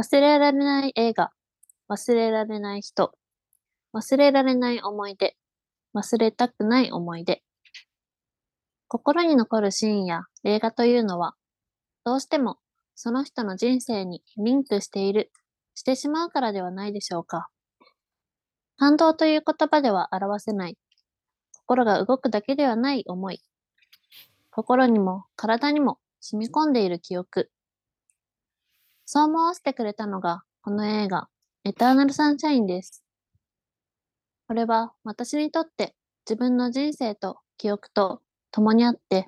忘れられない映画、忘れられない人、忘れられない思い出、忘れたくない思い出。心に残るシーンや映画というのは、どうしてもその人の人生にリンクしている、してしまうからではないでしょうか。感動という言葉では表せない、心が動くだけではない思い。心にも体にも染み込んでいる記憶。そう思わせてくれたのが、この映画、エターナルサンシャインです。これは私にとって自分の人生と記憶と共にあって、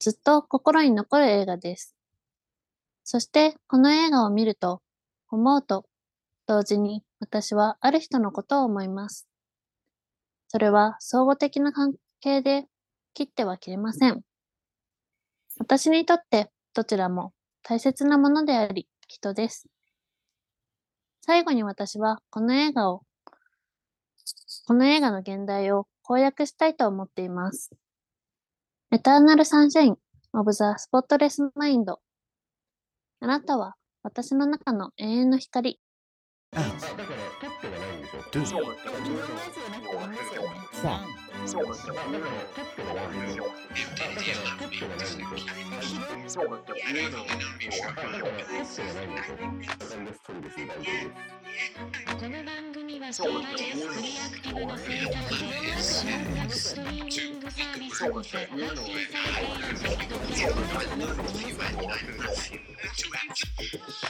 ずっと心に残る映画です。そしてこの映画を見ると、思うと、同時に私はある人のことを思います。それは相互的な関係で切っては切れません。私にとってどちらも大切なものであり、人です。最後に私はこの映画を、この映画の現代を公約したいと思っています。エターナルサンシャイン・オブ・ザ・スポットレス・マインド。あなたは私の中の永遠の光。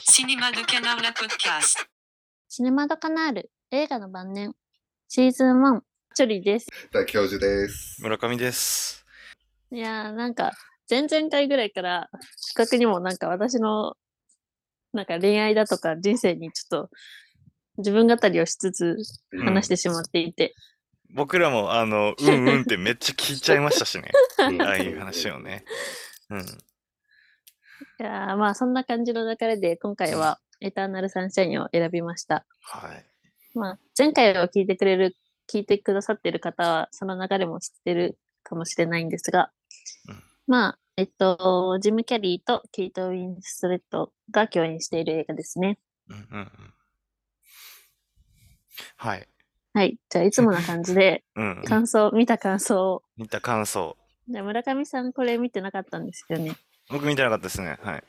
Cinéma de canard la podcast. シネマドカナール映画の晩年シーズン1チョリです。教授です。村上です。いやーなんか前々回ぐらいから企画にもなんか私のなんか恋愛だとか人生にちょっと自分語りをしつつ話してしまっていて。うん、僕らもあの、うんうんってめっちゃ聞いちゃいましたしね。ああいう話をね。うん。いやまあそんな感じの流れで今回はエターナルサンシャインを選びました。はい。まあ、前回を聞いてくれる、聞いてくださってる方は、その流れも知ってるかもしれないんですが、うん、まあ、えっと、ジム・キャリーとケイト・ウィンストレットが共演している映画ですね。うんうんうん。はい。はい。じゃあ、いつもな感じで、うん、感想、見た感想を。見た感想。じゃあ、村上さん、これ見てなかったんですよね。僕見てなかったですね。はい。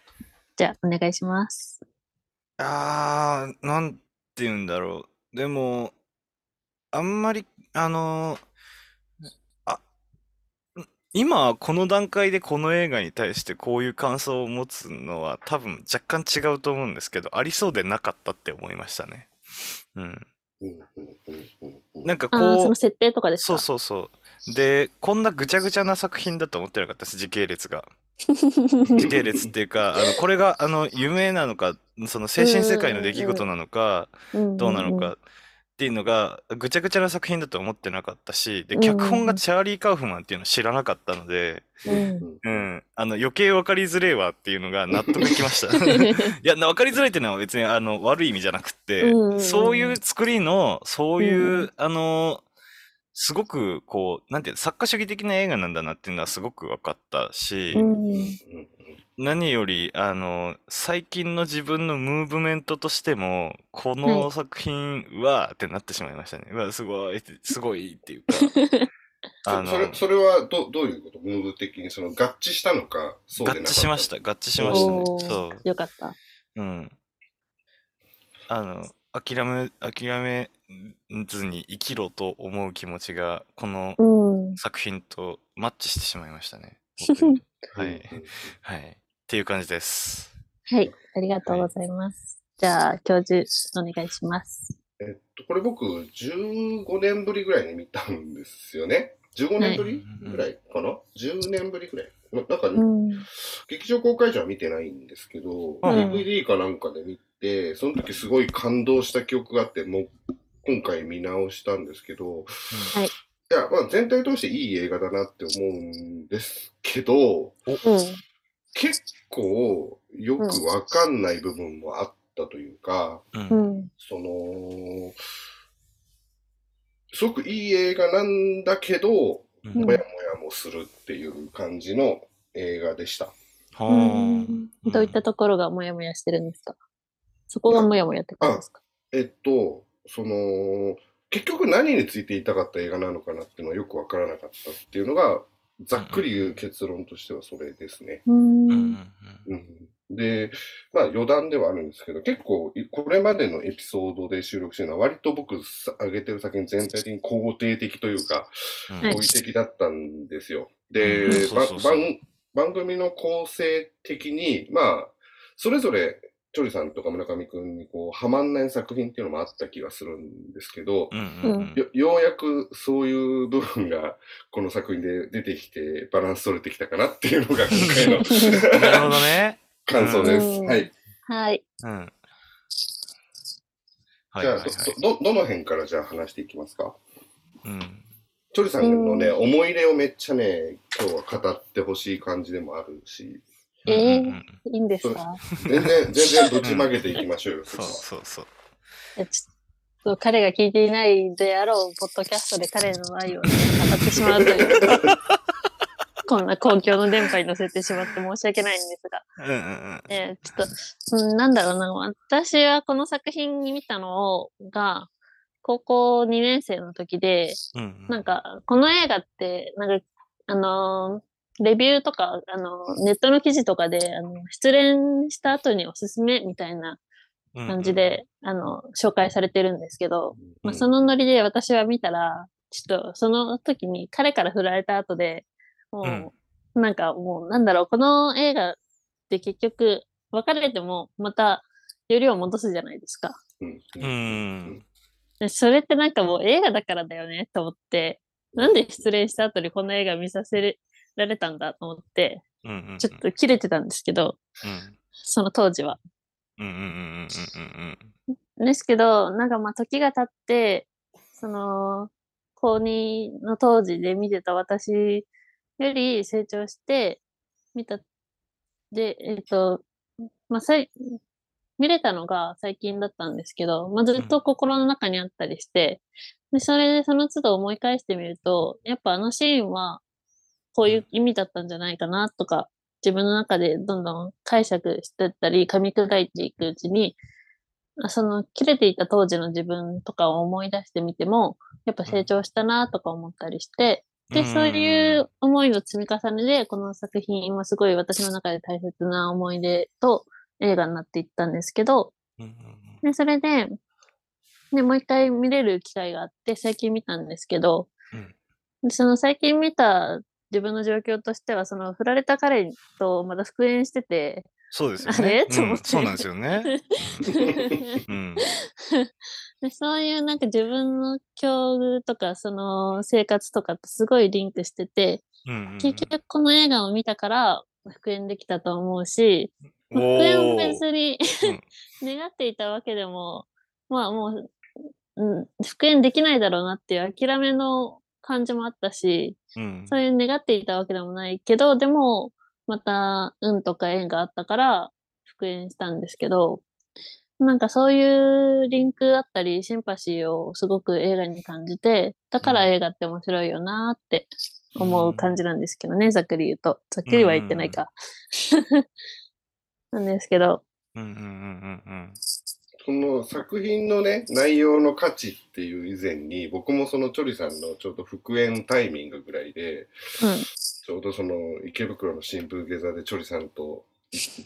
じゃあ、お願いします。ああ、なんて言うんだろう。でも、あんまり、あの、あ、今この段階でこの映画に対してこういう感想を持つのは多分若干違うと思うんですけど、ありそうでなかったって思いましたね。うん。なんかこう、その設定とかですか？そうそうそう。で、こんなぐちゃぐちゃな作品だと思ってなかったです、時系列が。時系列っていうか、あの、これが、あの、夢なのか、その精神世界の出来事なのか、どうなのかっていうのが、ぐちゃぐちゃな作品だと思ってなかったし、で、脚本がチャーリー・カウフマンっていうのを知らなかったので、うん、あの、余計分かりづれえわっていうのが 納得いきました。いや、分かりづらいっていうのは別に、あの、悪い意味じゃなくて、そういう作りの、そういう、あの、すごくこう、なんていうの、作家主義的な映画なんだなっていうのはすごく分かったし、うん、何より、あの、最近の自分のムーブメントとしても、この作品は、ってなってしまいましたね。うわ、すごい、すごいっていうか。あのそれそれはどどういうこと？ムーブ的にその合致したのかそうでなかった合致しました。合致しましたね。そう。よかった。うん。あの、諦め、諦めずに生きろと思う気持ちが、この作品とマッチしてしまいましたね。はい。はい。っていう感じです。はい。ありがとうございます。はい、じゃあ、教授、お願いします。えっと、これ僕、15年ぶりぐらいに見たんですよね。15年ぶりぐらいかな、はい、?10 年ぶりぐらい。なんか、うん、劇場公開時は見てないんですけど、うん、DVD かなんかで見て、その時すごい感動した記憶があって、もう今回見直したんですけど、はい、いや、まあ、全体通していい映画だなって思うんですけど、うん、結構よくわかんない部分もあったというか、うん、その、すごくいい映画なんだけど、もやもやもするっていう感じの映画でした。はあ、どういったところがもやもやしてるんですか？そこがもやもやって感じですか？えっと、その、結局何について言いたかった映画なのかなっていうのはよくわからなかったっていうのが、ざっくり言う結論としてはそれですね。ううんうんん。うん、で、まあ余談ではあるんですけど、結構いこれまでのエピソードで収録してるのは割と僕さ上げてる作品全体的に肯定的というか、好意的だったんですよ。で、番組の構成的に、まあ、それぞれ、チョリさんとか村上くんにこう、はまんない作品っていうのもあった気がするんですけど、うんうんうんよようやくそういう部分がこの作品で出てきてバランス取れてきたかなっていうのが今回の なるほどね。感想です。うんはい。はい。うん。はいじゃあ、はいはい。ど、ど、どの辺からじゃあ話していきますか？うん。チョリさんのね、う思い入れをめっちゃね、今日は語ってほしい感じでもあるし、えーうんうんうんいいんですか？全然、全然ぶちまけていきましょうよ、そそうそうそう。えちょっと彼が聞いていないであろう、ポッドキャストで彼の愛をね、語ってしまうという。こんな公共の電波に乗せてしまって申し訳ないんですが。うんうんうん。えーちょっと、うん、なんだろうな。私はこの作品に見たのをが、高校2年生の時で、うんなんか、この映画って、なんか、あのーレビューとか、あのーネットの記事とかで、あの、失恋した後におすすめみたいなうん感じで、あの、紹介されてるんですけど、まあ、うん。そのノリで私は見たら、ちょっとその時に彼から振られた後で、もう、なんかもう、なんだろう、この映画って結局、別れてもまた、よりを戻すじゃないですか。うんそれってなんかもう映画だからだよねと思って、なんで失恋した後にこの映画見させられたんだと思って。ちょっと切れてたんですけど、うん。その当時は。ですけど、なんかまあ時が経って、その、高2の当時で見てた私より成長して、見た、で、えっ、と、まあさい、見れたのが最近だったんですけど、まあずっと心の中にあったりして、で、それでその都度思い返してみると、やっぱあのシーンは、こういう意味だったんじゃないかなとか、自分の中でどんどん解釈してったり、噛み砕いていくうちに、あその切れていた当時の自分とかを思い出してみても、やっぱ成長したなとか思ったりして、で、うん。そういう思いの積み重ねで、この作品、今すごい私の中で大切な思い出と映画になっていったんですけど、で、それで、で、もう一回見れる機会があって、最近見たんですけど、その最近見た自分の状況としては、その振られた彼とまだ復縁してて、そうですよね。うんそうなんですよね。うん。でそういうなんか自分の境遇とか、その生活とかとすごいリンクしてて、うんうんうん結局この映画を見たから復縁できたと思うし、お復縁をー別にうん 願っていたわけでも、まあもう、うん、復縁できないだろうなっていう諦めの感じもあったし、うんそういう願っていたわけでもないけど、でも、また運とか縁があったから復縁したんですけど、なんかそういうリンクだったり、シンパシーをすごく映画に感じて、だから映画って面白いよなって思う感じなんですけどね、ざっくり言うと。ざっくりは言ってないか。なんですけど、うんうんうんうんその作品のね、内容の価値っていう以前に、僕もそのチョリさんのちょうど復縁タイミングぐらいで、うん。ちょうどその池袋の新風下座でチョリさんと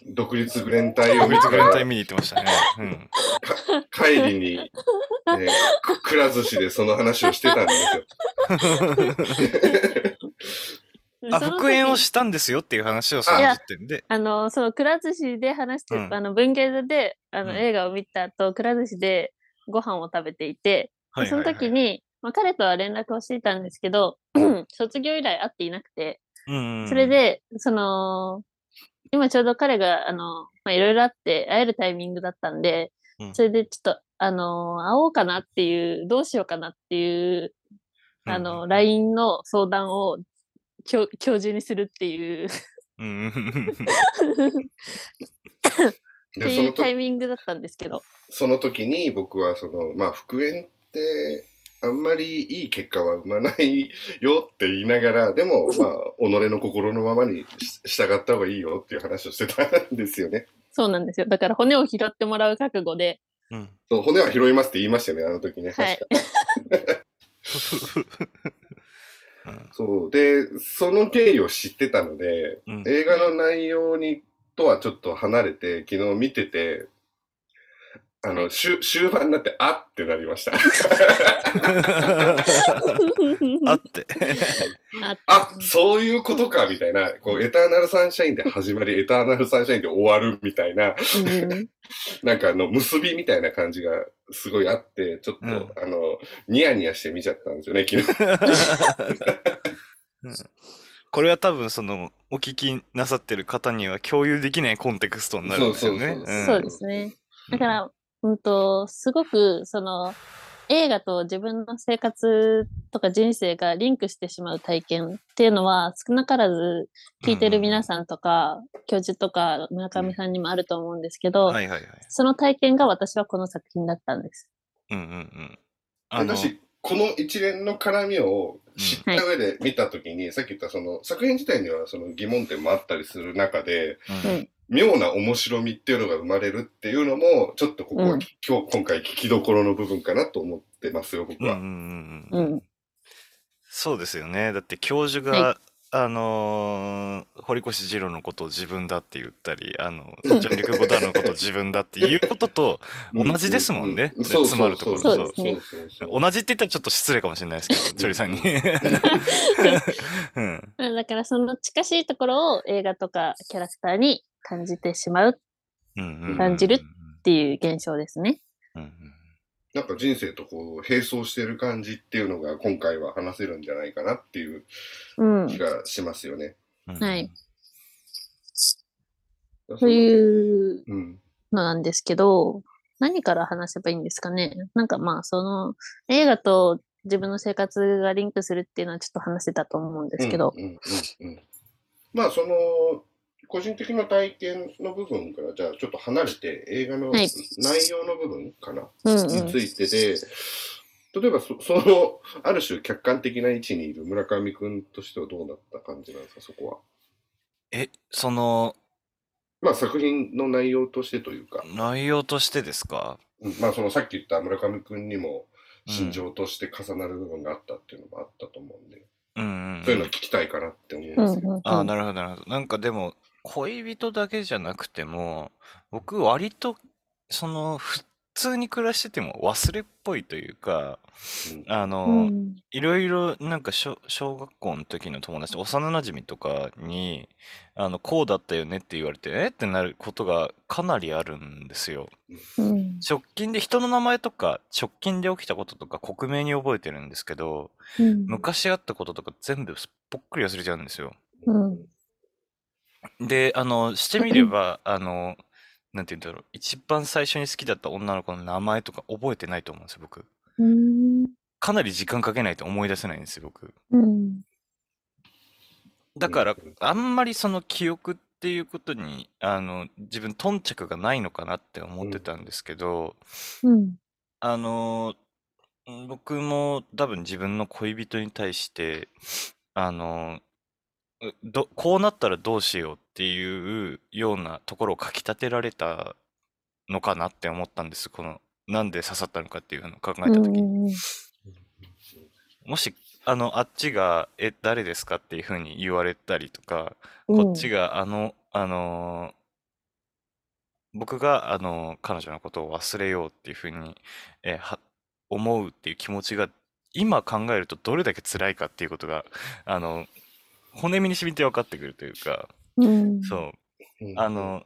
独立グレン隊をうん。見て別グレン隊見に行ってましたね。うん。帰りに、ね、くくら寿司でその話をしてたんですよ。あ、その時復縁をしたんですよっていう話をさいや時点で。あの、その、くら寿司で話して、うんあの、文芸座で、あの、うん。映画を見た後、くら寿司でご飯を食べていて、でその時に、まあ、彼とは連絡をしていたんですけど、卒業以来会っていなくて、うんうん、それで、その、今ちょうど彼が、あの、まあ、いろいろあって会えるタイミングだったんで、うん。それでちょっと、あの、会おうかなっていう、どうしようかなっていう、あうんの、LINE の相談を今日、今日中にするっていう、っていうタイ時ミングだったんですけど、その時に僕はその、まあ、復縁って、あんまりいい結果は生まないよって言いながら、でも、まあ、己の心のままにし従った方がいいよっていう話をしてたんですよね。そうなんですよ。だから骨を拾ってもらう覚悟で、うん。そう骨は拾いますって言いましたよね、あの時ね。はい そう。で、その経緯を知ってたので、うん映画の内容にとはちょっと離れて、昨日見てて、あの、終終盤になって、あってなりました。あって。ああ、そういうことか、みたいな、こう、エターナルサンシャインで始まり、エターナルサンシャインで終わるみたいな、うんなんかあの、結びみたいな感じがすごいあって、ちょっと、うんあの、ニヤニヤして見ちゃったんですよね、昨日。うんこれは多分そのお聞きなさってる方には共有できないコンテクストになるんですよね。そうですね。だから、うんと、すごく、その、映画と自分の生活とか人生がリンクしてしまう体験っていうのは少なからず聞いてる皆さんとか、教授とか村上さんにもあると思うんですけど、はいはいはい。その体験が私はこの作品だったんです。うんうんうん。あの、私、この一連の絡みを知った上で見たときに、さっき言ったその作品自体にはその疑問点もあったりする中で、うんうん妙な面白みっていうのが生まれるっていうのも、ちょっとここは、うん今日、今回聞きどころの部分かなと思ってますよ、僕は。うんうんうんうんうん。そうですよね。だって教授が、はあのー堀越二郎のことを自分だって言ったり、あの、うんジョン・リュク・ゴダールのことを自分だっていうことと同じですもんね。うそう詰まるところそうそうそう同じって言ったらちょっと失礼かもしれないですけど、チョリさんに。うん。だからその近しいところを映画とかキャラクターに感じてしまう感じるていう現象ですね。なんか人生とこう、並走してる感じっていうのが今回は話せるんじゃないかなっていううん。気がしますよね。うんはい。そといううん。のなんですけど、何から話せばいいんですかね？なんかまあ、その映画と自分の生活がリンクするっていうのはちょっと話せたと思うんですけど。まあその個人的な体験の部分からじゃあちょっと離れて映画のはい。内容の部分かな、うんうん。についてで例えばそそのある種客観的な位置にいる村上君としてはどうだった感じなんですか？そこは。え、その、まあ作品の内容としてというか、内容としてですか？うん。まあそのさっき言った村上君にもうん心情として重なる部分があったっていうのもあったと思うんで、うんうんうん。そういうの聞きたいかなって思うんうですよ。んうんうん。ああ、なるほど、なるほど。なんかでも、恋人だけじゃなくても、僕割と、その、普通に暮らしてても忘れっぽいというか、うん。あの、うん。いろいろなんか小小学校の時の友達、幼馴染とかに、あの、こうだったよねって言われて、え？ってなることがかなりあるんですよ。うん。直近で人の名前とか、直近で起きたこととか、克明に覚えてるんですけど、うん。昔あったこととか全部すっぽっくり忘れちゃうんですよ。うんで、あの、してみれば、あの、なんて言うんだろう、一番最初に好きだった女の子の名前とか覚えてないと思うんですよ、僕。うん。かなり時間かけないと思い出せないんですよ、僕。うん。だからうん、あんまりその記憶っていうことに、あの、自分、頓着がないのかなって思ってたんですけど、うん。あの、ん僕も多分自分の恋人に対して、あの、うど、こうなったらどうしようっていうようなところを書き立てられたのかなって思ったんです。この、なんで刺さったのかっていうのを考えたときに。うんもし、あの、あっちが、え、誰ですかっていうふうに言われたりとか、うんこっちが、あの、あのー僕が、あのー彼女のことを忘れようっていうふうに、えーは、思うっていう気持ちが、今考えるとどれだけ辛いかっていうことが、あの、骨身に染みて分かってくるというか、うんそう。うんあの、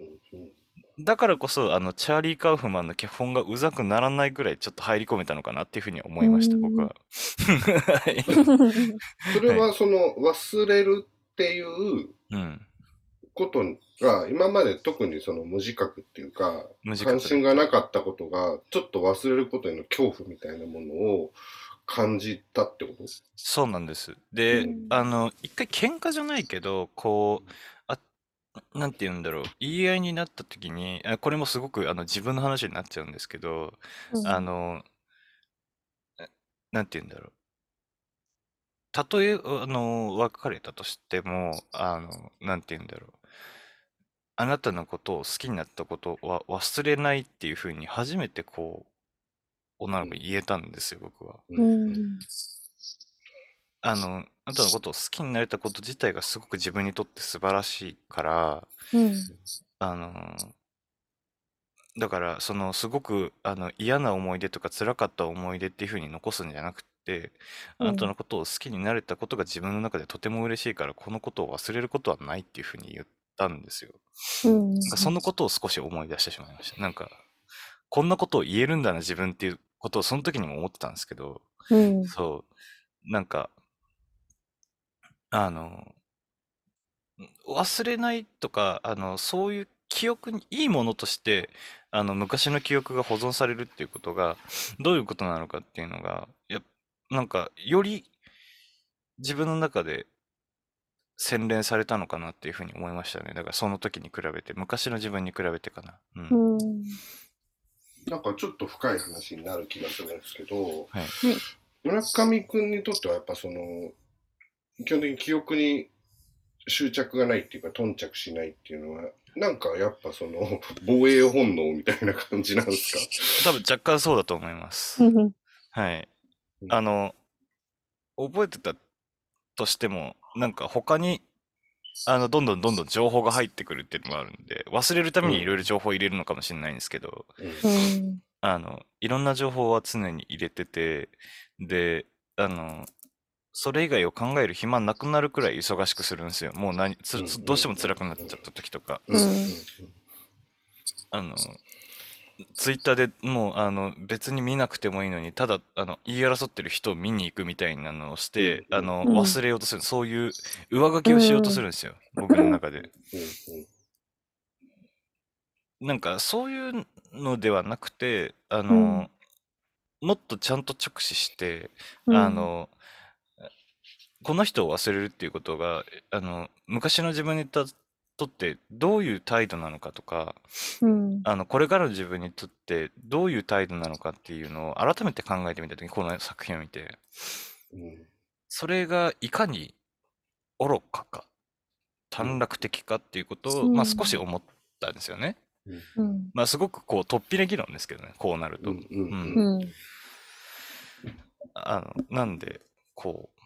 だからこそ、あの、チャーリー・カウフマンの脚本がうざくならないぐらいちょっと入り込めたのかなっていうふうに思いました、うん僕 は。はいそれはその忘れるっていううん。ことが今まで特にその無自覚っていうか無自覚関心がなかったことがちょっと忘れることへの恐怖みたいなものを感じたってこと？そうなんです。で、うんあの、一回喧嘩じゃないけど、こう、あ、なんて言うんだろう、言い合いになった時に、あこれもすごくあの自分の話になっちゃうんですけど、あの、えなんて言うんだろう。たとえ、あの、別れたとしても、あの、なんて言うんだろう。あなたのことを好きになったことは忘れないっていうふうに初めてこう、女の子に言えたんですよ、僕は。あの、あなたのことを好きになれたこと自体がすごく自分にとって素晴らしいから、うん。あの、だから、その、すごく、あの、嫌な思い出とか辛かった思い出っていうふうに残すんじゃなくて、あなたのことを好きになれたことが自分の中でとても嬉しいから、このことを忘れることはないっていうふうに言ったんですよ。うん。そのことを少し思い出してしまいました。なんか、こんなことを言えるんだな、自分っていうことをその時にも思ってたんですけど、うん。そう、なんか、あの、忘れないとか、あの、そういう記憶に、いいものとして、あの、昔の記憶が保存されるっていうことが、どういうことなのかっていうのが、やなんか、より自分の中で洗練されたのかなっていうふうに思いましたね。だからその時に比べて、昔の自分に比べてかな。うん。うん。なんかちょっと深い話になる気がするんですけど、はい。村上くんにとってはやっぱその、基本的に記憶に執着がないっていうか、頓着しないっていうのは、なんかやっぱその、防衛本能みたいな感じなんですか？多分若干そうだと思います。うん。はい。うんあの、覚えてたとしても、なんか他に、あの、どんどんどんどん情報が入ってくるっていうのもあるんで、忘れるためにいろいろ情報を入れるのかもしれないんですけど、うんうん。あの、いろんな情報は常に入れてて、で、あの、それ以外を考える暇なくなるくらい忙しくするんですよ。もう何、どうしても辛くなっちゃった時とか。うんうんあの、ツイッターでもう、あの、別に見なくてもいいのに、ただ、あの、言い争ってる人を見に行くみたいなのをして、うんあの、うん忘れようとする。そういう上書きをしようとするんですよ。僕の中で。うんなんか、そういうのではなくて、あの、もっとちゃんと直視して、あの、この人を忘れるっていうことが、あの、昔の自分にととってどういう態度なのかとか、うん。あの、これからの自分にとってどういう態度なのかっていうのを改めて考えてみたときに、この作品を見て、うんそれがいかに愚かか、短絡的かっていうことを、うんまあ少し思ったんですよね。うん。まあすごくこう、突飛な議論ですけどね、こうなると。うんうんうんうん。あの、なんで、こう、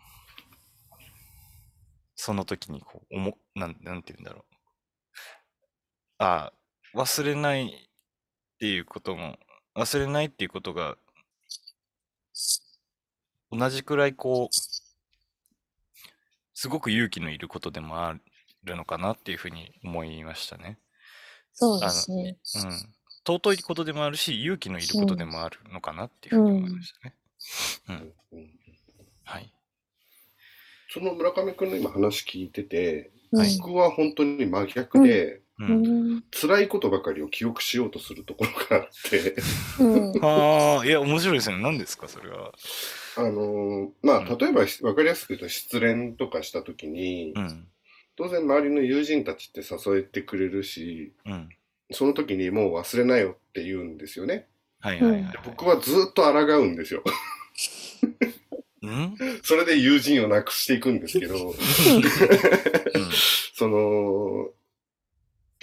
その時にこう、思、なん、なんて言うんだろう。ああ、忘れないっていうことも、忘れないっていうことが、同じくらいこう、すごく勇気のいることでもあるのかなっていうふうに思いましたね。そうですね。うん。尊いことでもあるし、勇気のいることでもあるのかなっていうふうに思いましたね。うん。うんはい。その村上くんの今話聞いてて、はい僕は本当に真逆で、辛いことばかりを記憶しようとするところがあって、うん。ああ、いや、面白いですね。何ですか、それは。あのーまあ、うん例えば分かりやすく言うと失恋とかした時に、うん。当然周りの友人たちって誘えてくれるし、うん。その時にもう忘れなよって言うんですよね。はいはいはい、はい。僕はずっと抗うんですよ。うん？それで友人をなくしていくんですけど、うん。その、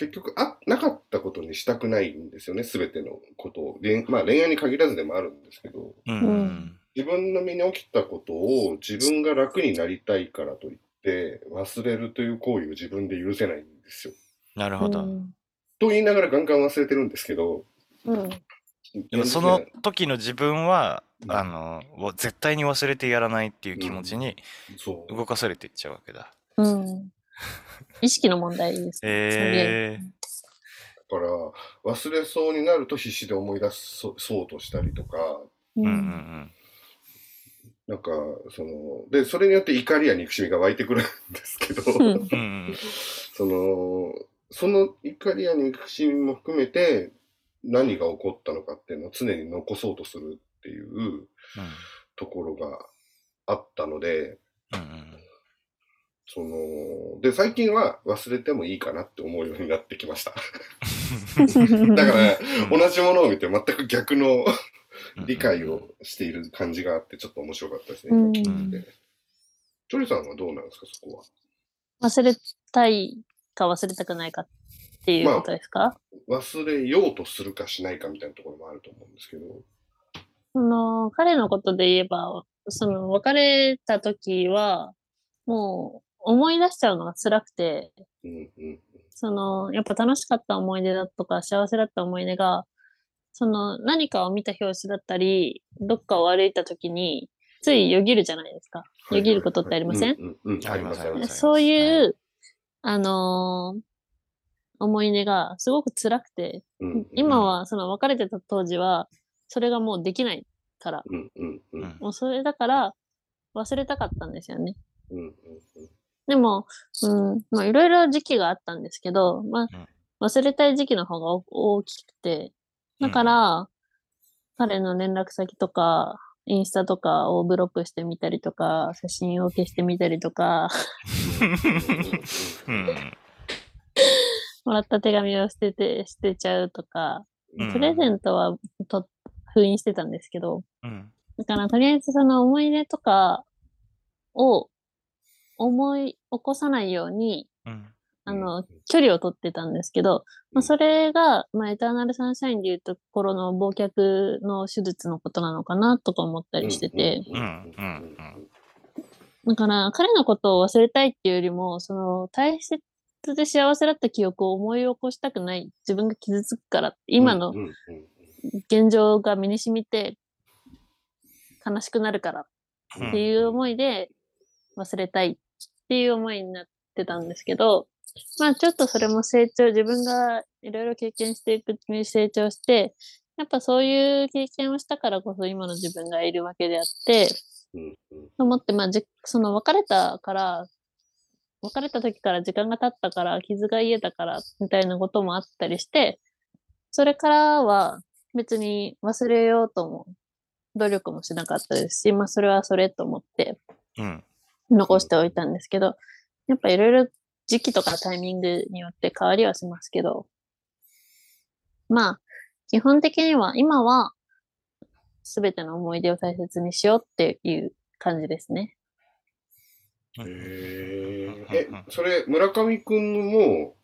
結局あ、なかったことにしたくないんですよね、すべてのことを。恋まあ恋愛に限らずでもあるんですけど、うん。自分の身に起きたことを自分が楽になりたいからといって、忘れるという行為を自分で許せないんですよ。なるほど。と言いながらガンガン忘れてるんですけど、うん。でもその時の自分は、うんあの、わ絶対に忘れてやらないっていう気持ちに。動かされていっちゃうわけだ。うん。意識の問題ですね。えー、だから、忘れそうになると必死で思い出そそうとしたりとか、ううん。なんか、その、で、それによって怒りや憎しみが湧いてくるんですけど。その、その怒りや憎しみも含めて、何が起こったのかっていうのを常に残そうとするっていうところがあったので、うんうん。その、で、最近は忘れてもいいかなって思うようになってきました。うん。だから、うん同じものを見て全く逆のうん理解をしている感じがあって、ちょっと面白かったですね。うん今聞いててチョリさんはどうなんですか、そこは？忘れたいか忘れたくないかっっていうことですか、忘れようとするかしないかみたいなところもあると思うんですけど。その、彼のことで言えば、その、別れた時は、もう、思い出しちゃうのが辛くて、うんうんその、やっぱ楽しかった思い出だとか、幸せだった思い出が、その、何かを見た表紙だったり、どっかを歩いた時に、ついよぎるじゃないですか。よぎることってありません？うんうんうん。ありますあります。そういう、あのー思い出がすごく辛くて、うんうん。今はその別れてた当時は、それがもうできないから、うんうんうん。うんもうそれだから忘れたかったんですよね。うんうんでも、うん、まあいろいろ時期があったんですけど、まあ忘れたい時期の方が大大きくて、だから、彼の連絡先とか、インスタとかをブロックしてみたりとか、写真を消してみたりとか、うん。もらった手紙を捨てて、捨てちゃうとか、うん。プレゼントはと封印してたんですけど、うん。だからとりあえずその思い出とかを思い起こさないように、うん。あの、距離を取ってたんですけど、まあ、それが、まあ、エターナルサンシャインでいうところの忘却の手術のことなのかなとか思ったりしてて、だから彼のことを忘れたいっていうよりも、その大切で幸せだった記憶を思い起こしたくない、自分が傷つくから、今の現状が身に染みて悲しくなるからうんっていう思いで忘れたい。っていう思いになってたんですけど、まあちょっとそれも成長、自分がいろいろ経験していくうちに成長して、やっぱそういう経験をしたからこそ今の自分がいるわけであって、うんうん思って、まあじ、その別れたから、別れた時から時間が経ったから、傷が癒えたから、みたいなこともあったりして、それからは別に忘れようとも、努力もしなかったですし、まあそれはそれと思って。うん。残しておいたんですけど、やっぱいろいろ時期とかタイミングによって変わりはしますけど、まあ、基本的には今は全ての思い出を大切にしようっていう感じですね。え、それ、村上くんも、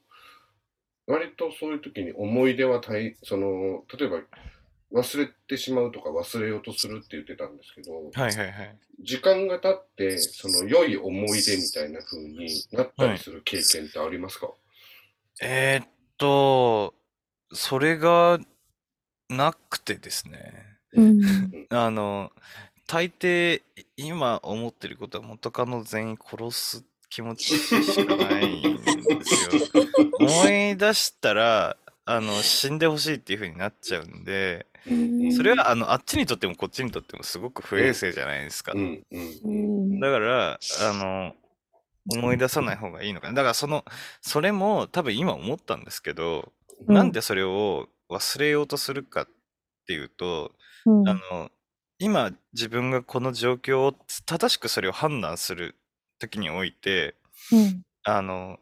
割とそういう時に思い出は大、その、例えば、忘れてしまうとか忘れようとするって言ってたんですけど、はいはいはい。時間が経って、その良い思い出みたいな風になったりする経験ってありますか、えーっと、それがなくてですね。うん。あの、大抵、今思ってることは元カノ全員殺す気持ちしかないんですよ。思い出したら、あの、死んでほしいっていう風になっちゃうんで、うんそれはあの、あっちにとってもこっちにとってもすごく不衛生じゃないですか。うんうん。ううんん。だから、あの、思い出さない方がいいのかな。だからその、それも多分今思ったんですけど、うん。なんでそれを忘れようとするかっていうと、うん。あの、今自分がこの状況を正しくそれを判断する時において、うん。あの、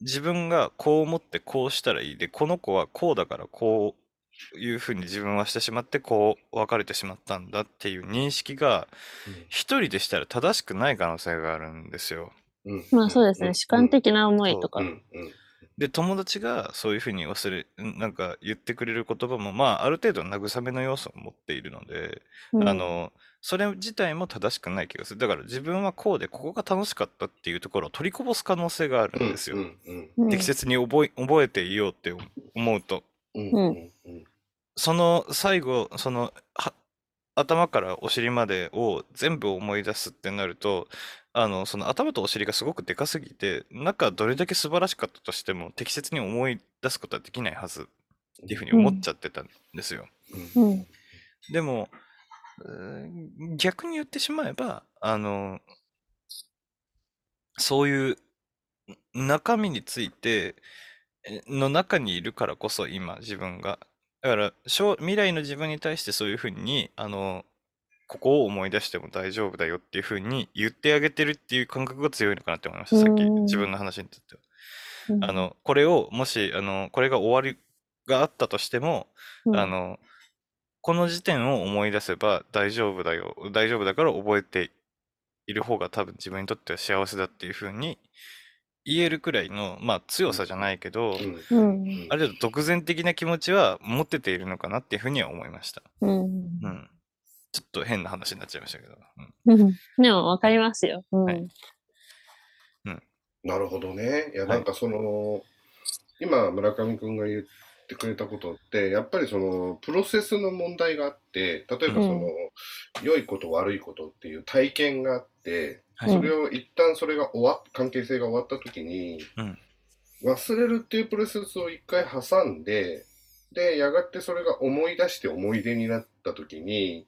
自分がこう思ってこうしたらいい。で、この子はこうだからこういうふうに自分はしてしまってこう別れてしまったんだっていう認識が一人でしたら正しくない可能性があるんですよ。うんまあそうですね。主観的な思いとかうん。うんで、友達がそういうふうに忘れ、んなんか言ってくれる言葉も、まあ、ある程度慰めの要素を持っているので、うんあの、それ自体も正しくない気がする。だから自分はこうで、ここが楽しかったっていうところを取りこぼす可能性があるんですよ。うんうんうん適切に覚え覚えていようって思うと。うんうんうんその最後、そのは頭からお尻までを全部思い出すってなると、あのその頭とお尻がすごくでかすぎて、中どれだけ素晴らしかったとしても適切に思い出すことはできないはずっていうふうに思っちゃってたんですよ。うんうんでも、逆に言ってしまえば、あの、そういう中身についてえの中にいるからこそ今自分が。だから将未来の自分に対してそういうふうに、あの、ここを思い出しても大丈夫だよっていうふうに言ってあげてるっていう感覚が強いのかなって思いました、さっきうん自分の話にとっては。うん。あの、これをもし、あの、これが終わりがあったとしても、うん。あの、この時点を思い出せば大丈夫だよ、大丈夫だから覚えている方が多分自分にとっては幸せだっていうふうに言えるくらいの、まあ強さじゃないけど、うんうん。ある程度独善的な気持ちは持ってているのかなっていうふうには思いました。うん。うん。ちょっと変な話になっちゃいましたけど。うんでも、わかりますよ。うん。はいなるほどね。いや、なんかその、今、村上くんが言ってくれたことって、やっぱりその、プロセスの問題があって、例えばその、良いこと悪いことっていう体験があって、はいそれを一旦それが終わっ、関係性が終わった時に、うん忘れるっていうプロセスを一回挟んで、で、やがてそれが思い出して思い出になった時に、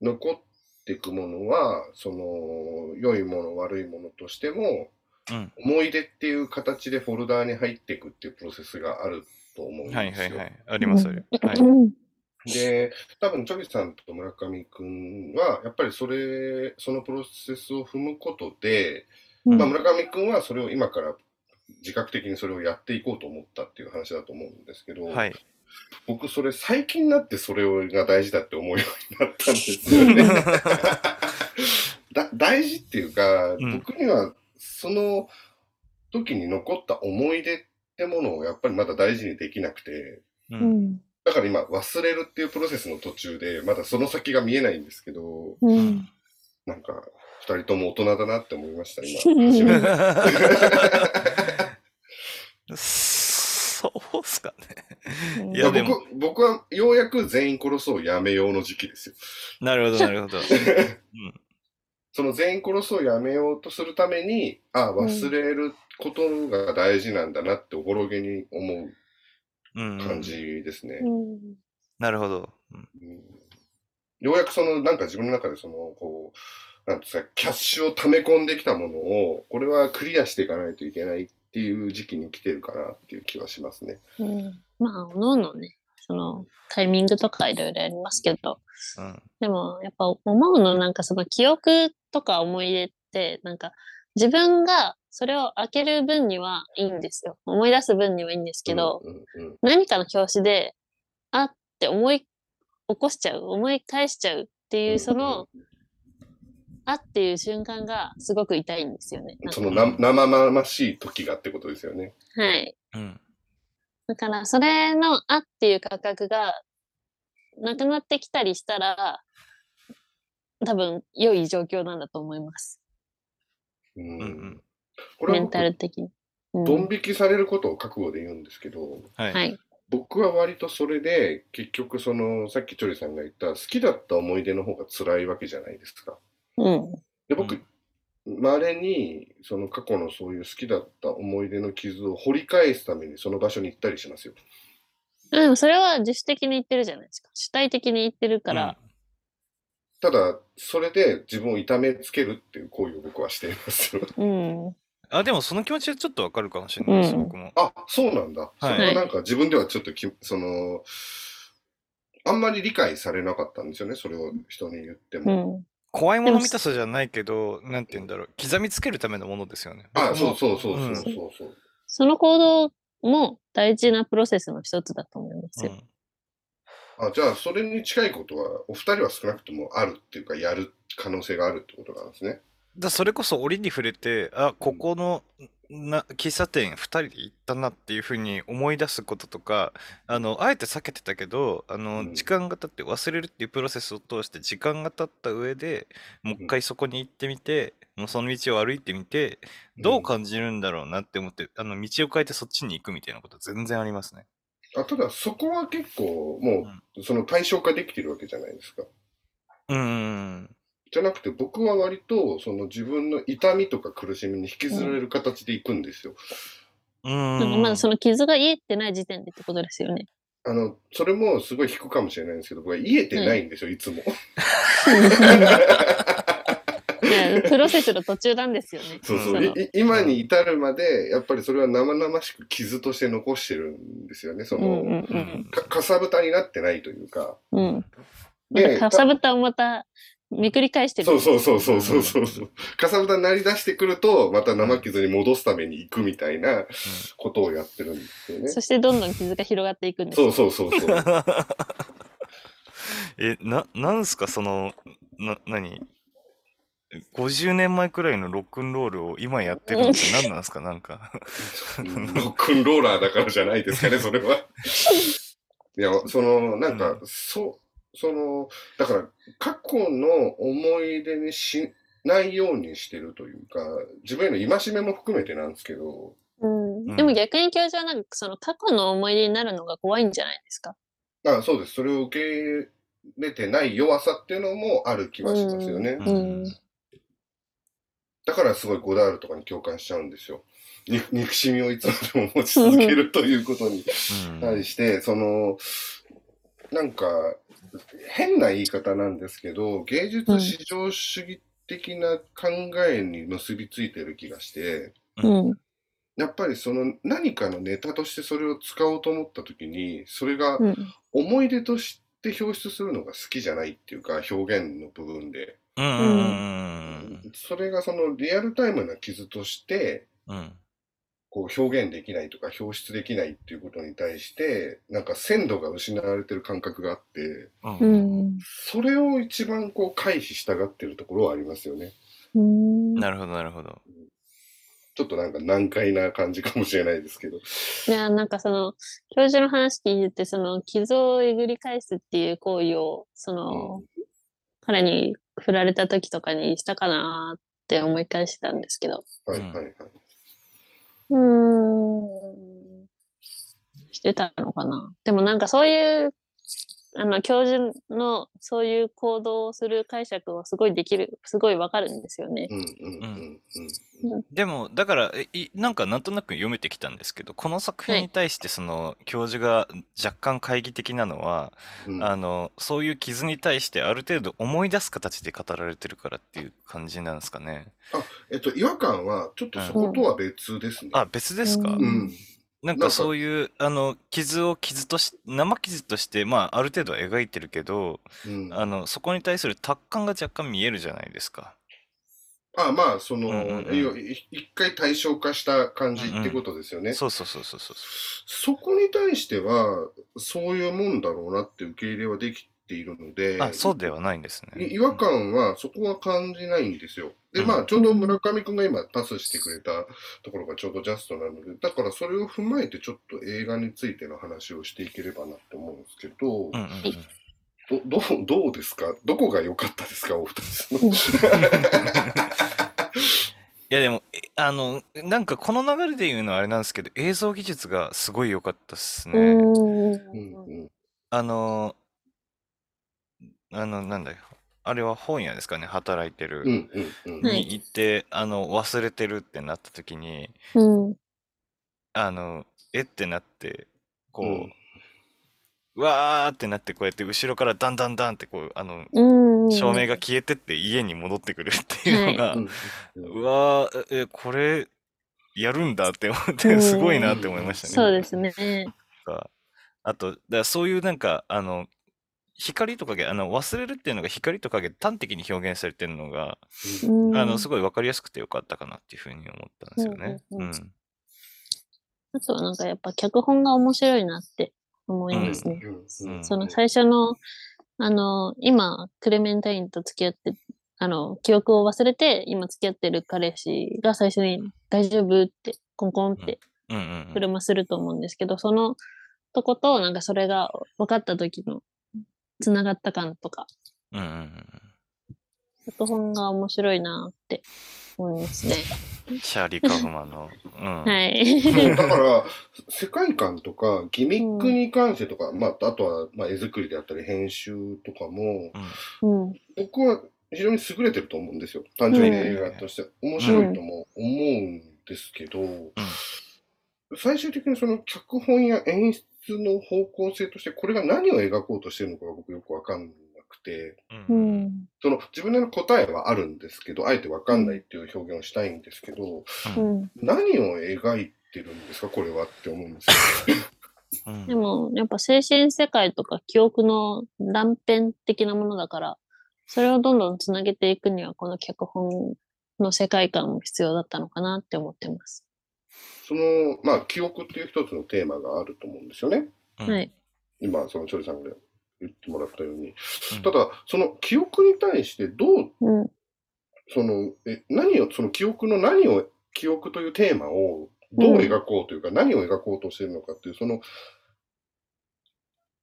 うん。残っていくものは、その、良いもの悪いものとしても、うん。思い出っていう形でフォルダーに入っていくっていうプロセスがあると思うんですよ。はいはいはい。ありますあります。はい。うん。で、多分、チョリさんと村上くんは、やっぱりそれ、そのプロセスを踏むことで、うんまあ、村上くんはそれを今から自覚的にそれをやっていこうと思ったっていう話だと思うんですけど、はい。僕、それ最近になってそれが大事だって思うようになったんですよね。だ大事っていうか、うん僕にはその時に残った思い出ってものをやっぱりまだ大事にできなくて、う。うんん。だから今忘れるっていうプロセスの途中で、まだその先が見えないんですけど、う。うんん。なんか二人とも大人だなって思いました、今。そうっすかね。いいややでも僕僕はようやく全員殺そうやめようの時期ですよ。なるほど、なるほど。その全員殺すをやめようとするために、あ忘れることが大事なんだなっておぼろげに思う感じですね。うん。なるほど。うんうんようやくその、なんか自分の中でその、こう、なんですか、キャッシュを溜め込んできたものを、これはクリアしていかないといけないっていう時期に来てるかなっていう気はしますね。うん。まあ、おのおのね、その、タイミングとかいろいろありますけど、うん。でも、やっぱ思うのなんかその記憶とか思い出って、なんか自分がそれを開ける分にはいいんですよ。思い出す分にはいいんですけど、うんうんうん何かの表紙で、あって思い起こしちゃう、思い返しちゃうっていう、その、あっていう瞬間がすごく痛いんですよね。そのな生々しい時がってことですよね。はい。うん。だから、それのあっていう感覚がなくなってきたりしたら、多分良い状況なんだと思います。うんうんうん。これメンタル的に。うんドン引きされることを覚悟で言うんですけど、はい。はい。僕は割とそれで、結局その、さっきチョリさんが言った、好きだった思い出の方が辛いわけじゃないですか。うん。で、僕、稀に、その過去のそういう好きだった思い出の傷を掘り返すためにその場所に行ったりしますよ。でもそれは自主的に言ってるじゃないですか。主体的に言ってるから。ただ、それで自分を痛めつけるっていう行為を僕はしていますよ。うん。あ、でもその気持ちはちょっとわかるかもしれないです、うん僕も。あ、そうなんだ。そはいれはなんか自分ではちょっとき、その、あんまり理解されなかったんですよね、それを人に言ってうも。ん。怖いもの見たさじゃないけど、なんて言うんだろう。刻みつけるためのものですよね。あ、僕もそうそうそうそううんそうそう。その行動も大事なプロセスの一つだと思いますよ。うんあ、じゃあ、それに近いことは、お二人は少なくともあるっていうか、やる可能性があるってことなんですね。だそれこそ折に触れて、あ、ここのな喫茶店2人で行ったなっていうふうに思い出すこととか、あの、あえて避けてたけど、あの、うん。時間が経って忘れるっていうプロセスを通して時間が経った上でもう一回そこに行ってみて、もうその道を歩いてみて、どう感じるんだろうなって思って、あの、道を変えてそっちに行くみたいなこと全然ありますね。あただ、そこは結構、もう、その対象化できてるわけじゃないですか。うんうんじゃなくて、僕は割と、その自分の痛みとか苦しみに引きずられる形で行くんですよ。うん。なんかまだその傷が癒えてない時点でってことですよね。あの、それもすごい引くかもしれないんですけど、僕は癒えてないんですよ、いつも。プロセスの途中なんですよね。そうそう。今に至るまで、やっぱりそれは生々しく傷として残してるんですよね。その、うんうんうんかかさぶたになってないというか。うん。うん。でかさぶたをまためくり返してる。そうそうそうそうそうそうそう。かさぶたになりだしてくると、また生傷に戻すために行くみたいなことをやってるんですよね。そしてどんどん傷が広がっていくんですそうよ。そうそうそう。え、な、なんすか、その、な、何？50年前くらいのロックンロールを今やってるのって何なんですか？なんか。うんロックンローラーだからじゃないですかね、それは。いや、その、なんか、そう、その、だから、過去の思い出にしないようにしてるというか、自分への戒めも含めてなんですけど、うんうんでも逆に教授はなんかその過去の思い出になるのが怖いんじゃないですか？あそうです。それを受け入れてない弱さっていうのもある気はしますよね。うんだからすごいゴダールとかに共感しちゃうんですよ。に憎しみをいつまでも持ち続けるということにうん対して、その、なんか、変な言い方なんですけど、芸術至上主義的な考えに結びついてる気がして、うん。やっぱりその何かのネタとしてそれを使おうと思った時に、それがうん。思い出として表出するのが好きじゃないっていうか、表現の部分で。うんそれがそのリアルタイムな傷として、うんうんこう表現できないとか表出できないっていうことに対して、なんか鮮度が失われてる感覚があって、うんううんん。それを一番こう回避したがってるところはありますよね。うん。なるほどなるほど。ちょっとなんか難解な感じかもしれないですけど。いや、なんかその、教授の話聞いてて、その、傷をえぐり返すっていう行為を、その、彼に振られた時とかにしたかなって思い返してたんですけど。うんはいはいはい。うん。してたのかな。でもなんかそういう、あの、教授のそういう行動をする解釈はすごいできる、すごいわかるんですよね。うんうんうんでもだからえいなんかなんとなく読めてきたんですけどこの作品に対してその教授が若干懐疑的なのは、うん。うんあのそういう傷に対してある程度思い出す形で語られてるからっていう感じなんですかね。えっと、違和感はちょっとそことは別ですね。あ別ですか、ううん。なんかそういうあの傷を傷とし生傷としてまあある程度は描いてるけどうん。あのそこに対する達観が若干見えるじゃないですか。あまあ、その、うんうんうん一回対象化した感じってことですよね。そうそうそうそうそう。そこに対しては、そういうもんだろうなって受け入れはできているので、あそうではないんですね。い違和感はそこは感じないんですよ。で、うんまあ、ちょうど村上くんが今パスしてくれたところがちょうどジャストなので、だからそれを踏まえてちょっと映画についての話をしていければなって思うんですけど、うんうんうんどどうどうですか？どこが良かったですか？お二つの。いやでも、えあの、なんかこの流れで言うのはあれなんですけど、映像技術がすごい良かったっすね。うん。うんうんあの、あの、なんだよ。あれは本屋ですかね、働いてる。うんうんうんはいに行って、あの、忘れてるってなった時に、うん。あの、えってなって、こう、うんうわーってなって、こうやって後ろからダンダンダンって、こう、あの、うん。照明が消えてって家に戻ってくるっていうのが、うんうわー、え、これ、やるんだって思っうて、んすごいなって思いましたね。そうですね。かあと、だからそういうなんか、あの、光と影、あの、忘れるっていうのが光と影端的に表現されてるのが、うん。あの、すごいわかりやすくてよかったかなっていうふうに思ったんですよね。うんうんうん。うん。あとはなんかやっぱ脚本が面白いなって思いますね。うん。うん。その最初の、あの、今、クレメンタインと付き合って、あの、記憶を忘れて、今付き合ってる彼氏が最初に大丈夫って、コンコンってうんうんうん。車すると思うんですけど、そのとこと、なんかそれが分かった時の、繋がった感とか、うんうんうん脚本が面白いなって思いますね。うん。シャーリー・カフマンの。うん。はい。だから、世界観とか、ギミックに関してとか、まあ、あとは、まあ、絵作りであったり、編集とかも、うん。僕は非常に優れてると思うんですよ。単純に映画として。面白いとも思うんですけど、最終的にその脚本や演出の方向性として、これが何を描こうとしてるのかが僕よくわかんなくて、う。うんん。その自分なりの答えはあるんですけど、あえてわかんないっていう表現をしたいんですけど、うん。何を描いてるんですか、これはって思うんですよ。うんでも、やっぱ精神世界とか記憶の断片的なものだから、それをどんどんつなげていくには、この脚本の世界観も必要だったのかなって思ってます。その、まあ、記憶っていう一つのテーマがあると思うんですよね。うんはい。今、そのチョリさんが言ってもらったように。うんただ、その記憶に対してどううん。その、え、何を、その記憶の何を、記憶というテーマをどう描こうというか、何を描こうとしてるのかっていう、その、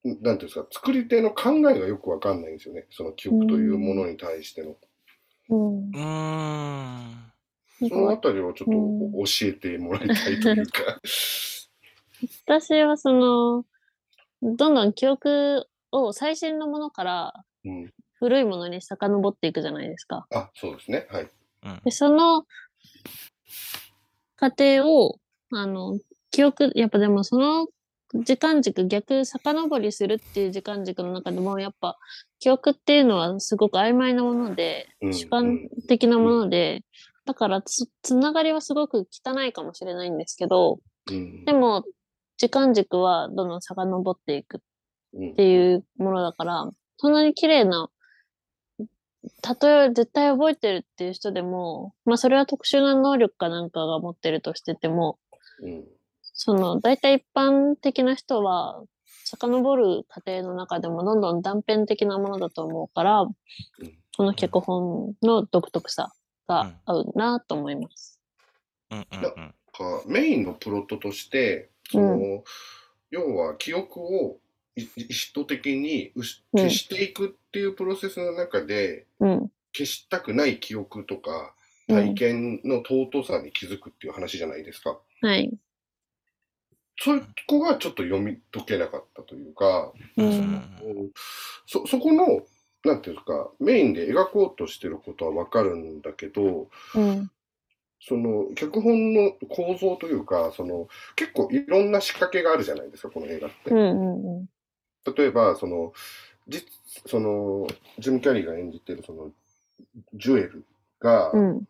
なんていうんですか、作り手の考えがよくわかんないんですよね。その記憶というものに対しての。うん。うーん。そのあたりをちょっとうん教えてもらいたいというか。私はその、どんどん記憶を最新のものからうん。古いものに遡っていくじゃないですか。あ、そうですね。はい。うんで、その過程を、あの、記憶、やっぱでもその時間軸、逆遡りするっていう時間軸の中でも、やっぱ記憶っていうのはすごく曖昧なもので、うん主観的なもので、だからつ、つながりはすごく汚いかもしれないんですけど、うん。でも、時間軸はどんどん遡っていくうんっていうものだから、そんなに綺麗な、たとえ絶対覚えてるっていう人でも、まあそれは特殊な能力かなんかが持ってるとしてても、うん。その大体一般的な人は、遡る過程の中でもどんどん断片的なものだと思うから、この脚本の独特さが合うなと思います。うんうんうん。かメインのプロットとして、その、要は記憶をい意図的にうしうん消していくっていうプロセスの中で、うん。消したくない記憶とかうん体験の尊さに気づくっていう話じゃないですか。はい。そこがちょっと読み解けなかったというか、ううんん。そ、そこの、なんていうか、メインで描こうとしてることはわかるんだけど、うん。その、脚本の構造というか、その、結構いろんな仕掛けがあるじゃないですか、この映画ってうん。。うん。うん。例えば、その、実、その、ジム・キャリーが演じてる、その、ジュエルがう、ん。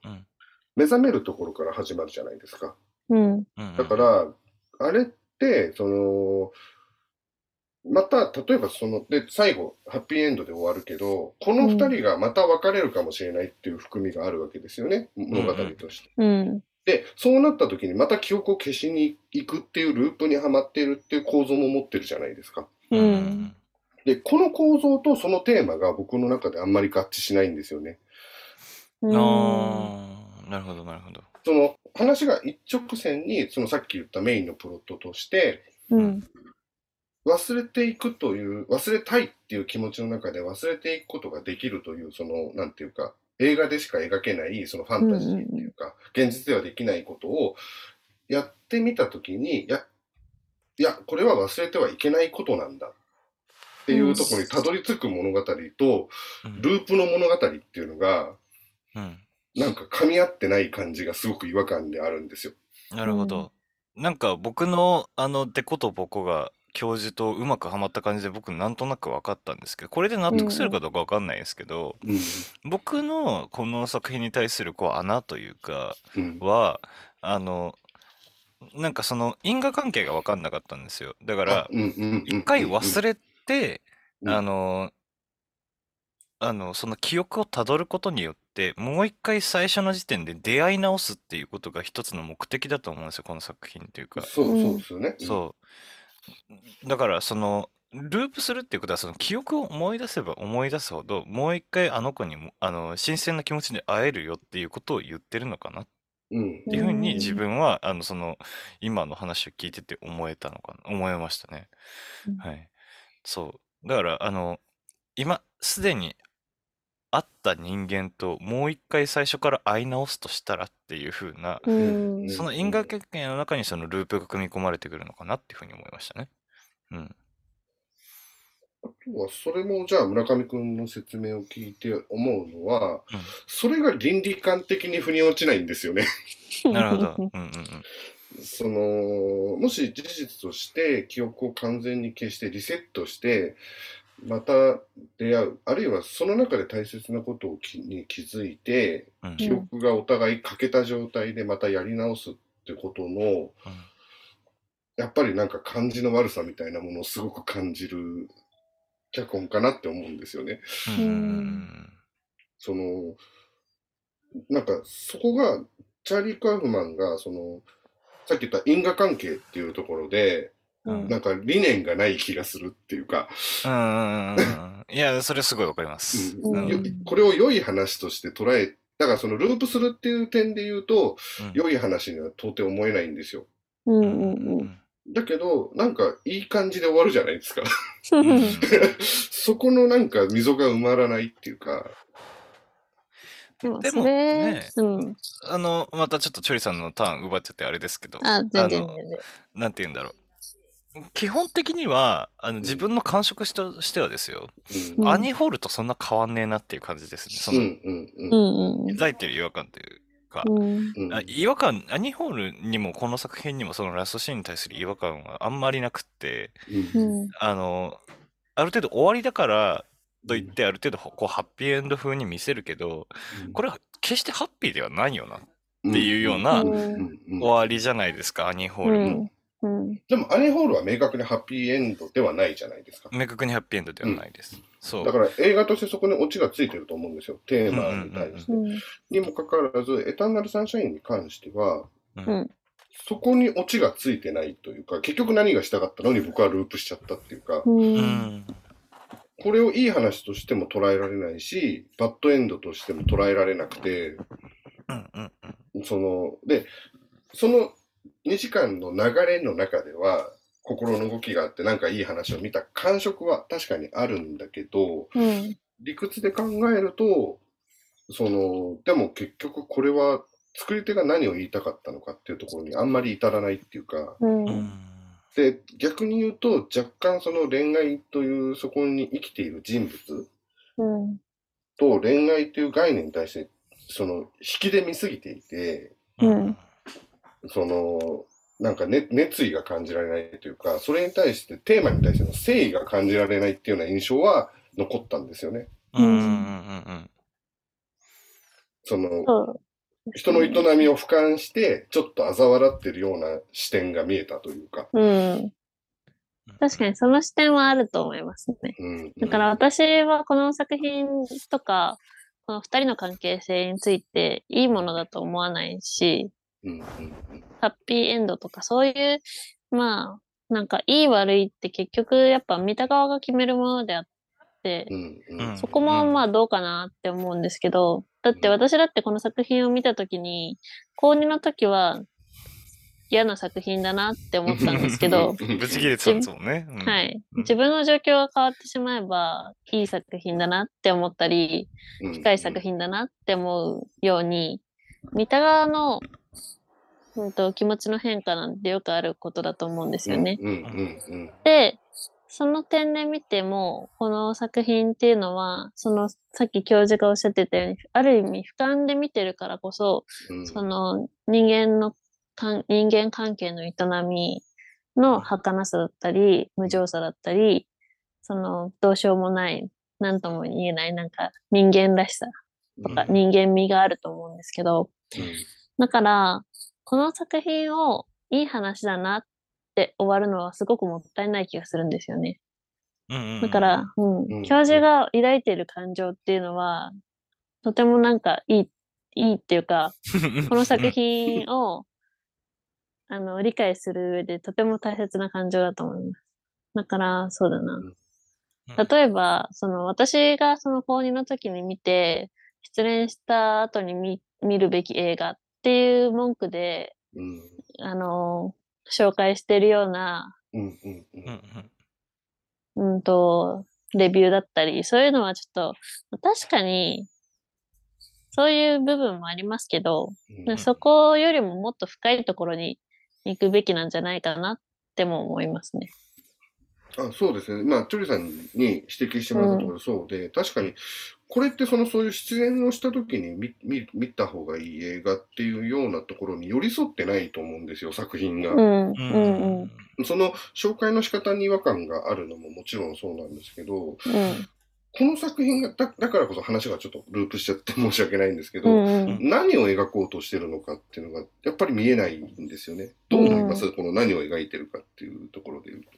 目覚めるところから始まるじゃないですか。うん。うんだから、あれって、その、また、例えばその、で、最後、ハッピーエンドで終わるけど、この二人がまた別れるかもしれないっていう含みがあるわけですよね、物語として。うん。で、そうなった時にまた記憶を消しに行くっていうループにはまっているっていう構造も持ってるじゃないですか。うんで、この構造とそのテーマが僕の中であんまり合致しないんですよね。うん。ああ、なるほど、なるほど。その話が一直線に、そのさっき言ったメインのプロットとして、うん。忘れていくという、忘れたいっていう気持ちの中で忘れていくことができるという、その、なんていうか、映画でしか描けない、そのファンタジーっていうか、現実ではできないことをやってみたときに、いや、いや、これは忘れてはいけないことなんだっていうところにたどり着く物語と、うんループの物語っていうのが、うんなんか噛み合ってない感じがすごく違和感であるんですよ。なるほど。なんか僕のあのデコとボコが教授とうまくはまった感じで僕なんとなく分かったんですけどこれで納得するかどうか分かんないですけど、うん。僕のこの作品に対するこう穴というかうん。はあのなんかその因果関係が分かんなかったんですよだからうんうんうん一回忘れてうんあのあのその記憶をたどることによってもう一回最初の時点で出会い直すっていうことが一つの目的だと思うんですよこの作品というか。そうそうですよね。そう。だから、その、ループするっていうことは、その記憶を思い出せば思い出すほど、もう一回あの子にも、あの、新鮮な気持ちで会えるよっていうことを言ってるのかなっ。ていうふうにうん自分は、あの、その、今の話を聞いてて思えたのかな、思いましたね。うんはい。そう。だから、あの、今、すでに会った人間ともう一回最初から会い直すとしたらっていうふうな、うん。その因果関係の中にそのループが組み込まれてくるのかなっていうふうに思いましたね。うん。あとは、それもじゃあ村上くんの説明を聞いて思うのは、それが倫理観的に腑に落ちないんですよね。なるほど。うんうんうん。その、もし事実として記憶を完全に消してリセットして、また出会う、あるいはその中で大切なことをきに気づいて、うん。記憶がお互い欠けた状態でまたやり直すってことの、やっぱりなんか感じの悪さみたいなものをすごく感じる脚本かなって思うんですよね。うんうん。その、なんかそこが、チャーリー・カーフマンが、その、さっき言った因果関係っていうところで、うんなんか理念がない気がするっていうか、うんうんうんうんいや、それすごいわかります。これを良い話として捉えだからそのループするっていう点で言うと、うん良い話には到底思えないんですよ。うんううんんうんだけど、なんかいい感じで終わるじゃないですか。うん。そこのなんか溝が埋まらないっていうか、でもねうん。あの、またちょっとチョリさんのターン奪っちゃってあれですけど、あ、全然あの全然。なんて言うんだろう。基本的には、あの自分の感触しとしてはですよ、うん。うん。アニホールとそんな変わんねえなっていう感じですね。その、うんうんううんんうん。抱いてる違和感というか、うん。うん。あ違和感、アニホールにもこの作品にもそのラストシーンに対する違和感はあんまりなくって、うん。あの、ある程度終わりだからといってある程度こうハッピーエンド風に見せるけど、これは決してハッピーではないよな。っていうような終終わりじゃないですか、アニホールも。うん。うん。でもアニホールは明確にハッピーエンドではないじゃないですか。明確にハッピーエンドではないです。そう。だから映画としてそこにオチがついてると思うんですよ。テーマに対して。うん。にもかかわらず、エターナルサンシャインに関しては、うん。そこにオチがついてないというか、結局何がしたかったのに僕はループしちゃったっていうか、う。うんん。これをいい話としても捉えられないし、バッドエンドとしても捉えられなくて、うんうんうん。その、で、その2時間の流れの中では、心の動きがあってなんかいい話を見た感触は確かにあるんだけど、うん。理屈で考えると、その、でも結局これは作り手が何を言いたかったのかっていうところにあんまり至らないっていうか、うん。うんで、逆に言うと若干その恋愛というそこに生きている人物うん。と恋愛という概念に対して、その引きで見すぎていて、うんその、なんか、ね、熱意が感じられないというか、それに対して、テーマに対しての誠意が感じられないっていうような印象は残ったんですよね。うんうんうんうんその。人の営みを俯瞰して、ちょっと嘲笑ってるような視点が見えたというか。うん。確かにその視点はあると思いますね。うん、だから私はこの作品とか、この二人の関係性についていいものだと思わないし、うん、うん、ハッピーエンドとかそういう、まあ、なんかいい悪いって結局やっぱ見た側が決めるものであって、うん、うん、うんそこもまあどうかなって思うんですけど、だって私だってこの作品を見たときに、高2の時は嫌な作品だなって思ったんですけど、うん。ぶち切れてたんですもんね。うん。はい。うん。自分の状況が変わってしまえば、いい作品だなって思ったり、うん、深い作品だなって思うように、見た側の、うん、と気持ちの変化なんてよくあることだと思うんですよね。うん、うん、うん、で、その点で見ても、この作品っていうのは、その、さっき教授がおっしゃってたように、ある意味俯瞰で見てるからこそ、うん。その人間の人間関係の営みの儚さだったり、無情さだったり、その、どうしようもない、なんとも言えない、なんか人間らしさとか人間味があると思うんですけど、だから、この作品をいい話だなって終わるのはすごくもったいない気がするんですよね。うんうんうんだから、うんうん教授が抱いている感情っていうのは、とてもなんかいい、いいっていうか、この作品を、あの、理解する上でとても大切な感情だと思います。だから、そうだな。例えば、その、私がその高2の時に見て、失恋した後に見、見るべき映画っていう文句で、うん、あの、紹介してるような、うん、うん、うんうんうんうんと、レビューだったり、そういうのはちょっと、確かに、そういう部分もありますけど、うん。そこよりももっと深いところに行くべきなんじゃないかなっても思いますね。あそうですね。まあ、チョリさんに指摘してもらったところそうで、確かに、これってそのそういう出演をした時に見見見た方がいい映画っていうようなところに寄り添ってないと思うんですよ、作品が。うん、うん、うんうん。その紹介の仕方に違和感があるのももちろんそうなんですけど、うん、この作品がだ、だからこそ話がちょっとループしちゃって申し訳ないんですけど、うん、うん。何を描こうとしてるのかっていうのが、やっぱり見えないんですよね。どう思います、この何を描いてるかっていうところで言うと。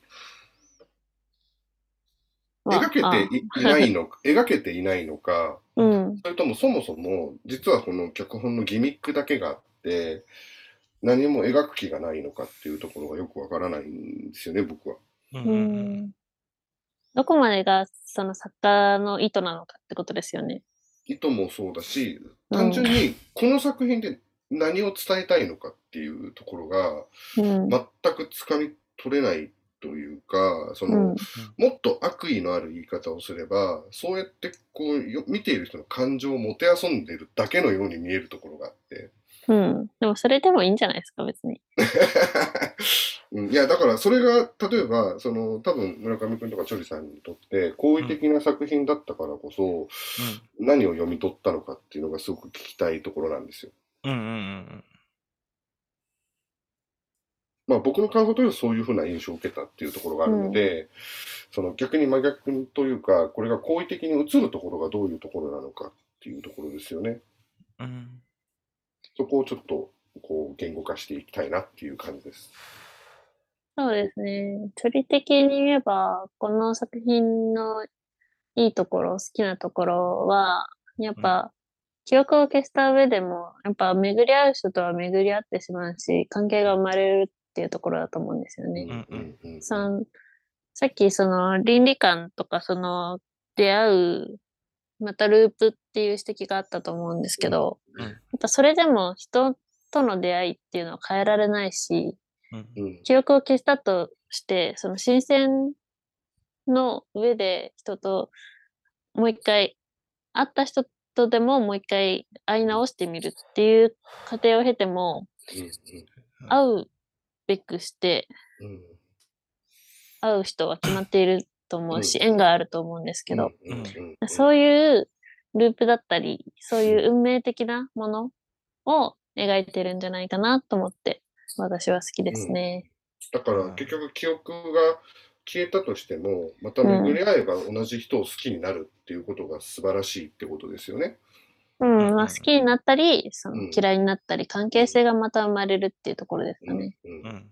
まあ描けてい いないのか、描けていないのか、あ うん、それともそもそも、実はこの脚本のギミックだけがあって、何も描く気がないのかっていうところがよくわからないんですよね、僕は。ううんん。どこまでがその作家の意図なのかってことですよね。意図もそうだし、単純にこの作品で何を伝えたいのかっていうところが、うん。全くつかみ取れないというか、その、うん。もっと悪意のある言い方をすれば、そうやってこうよ見ている人の感情をもてあそんでるだけのように見えるところがあって。うん。でもそれでもいいんじゃないですか、別に。うんいや、だからそれが、例えば、その、多分村上君とかチョリさんにとって、好意的な作品だったからこそ、何を読み取ったのかっていうのがすごく聞きたいところなんですよ。うんうんうんまあ僕の感想というとそういうふうな印象を受けたっていうところがあるので、その逆に真逆というか、これが好意的に映るところがどういうところなのかっていうところですよね。うんうんそこをちょっとこう言語化していきたいなっていう感じです。そうですね。距離的に言えば、この作品のいいところ、好きなところは、やっぱ、記憶を消した上でも、やっぱ巡り合う人とは巡り合ってしまうし、関係が生まれるっていうところだと思うんですよね。うんうんうん。そのさっきその倫理観とかその出会う、またループっていう指摘があったと思うんですけど、うん。やっぱそれでも人との出会いっていうのは変えられないし、記憶を消したとして、その新鮮の上で人ともう一回、会った人とでももう一回会い直してみるっていう過程を経ても、会うべくして会う人は決まっていると思うし、縁があると思うんですけど、そういうループだったり、そういう運命的なものを描いてるんじゃないかなと思って、私は好きですね。だから結局記憶が消えたとしても、また巡り合えば同じ人を好きになるっていうことが素晴らしいってことですよね。うん、まあ、好きになったり、そのうん。嫌いになったり、関係性がまた生まれるっていうところですかね。うんうん。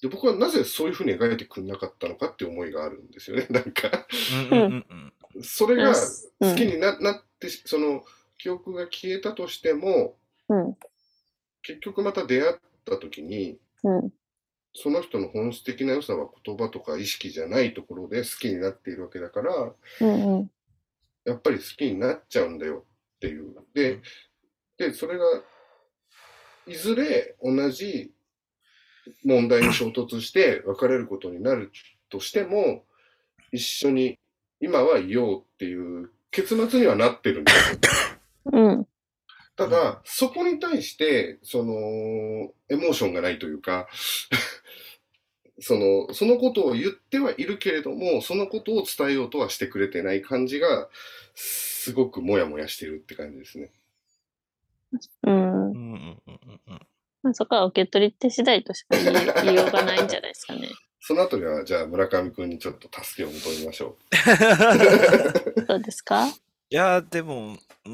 で僕はなぜそういうふうに描いてくれなかったのかって思いがあるんですよね。なんか、うんうんうんそれがうん。好きにな,、なって、その記憶が消えたとしても、うん、結局また出会った時に、うん、その人の本質的な良さは言葉とか意識じゃないところで好きになっているわけだから、うん、うん、やっぱり好きになっちゃうんだよっていう。で、で、それが、いずれ同じ問題に衝突して別れることになるとしても、一緒に今はいようっていう結末にはなってるんですよ。うん、ただ、そこに対して、その、エモーションがないというか、その、そのことを言ってはいるけれども、そのことを伝えようとはしてくれてない感じが、すごくモヤモヤしてるって感じですね。うんうん。うんうんうんうんまあ、そこは受け取り手次第としか言いようがないんじゃないですかね。そのあたりは、じゃあ村上くんにちょっと助けを求めましょどうですか？いやーでもうー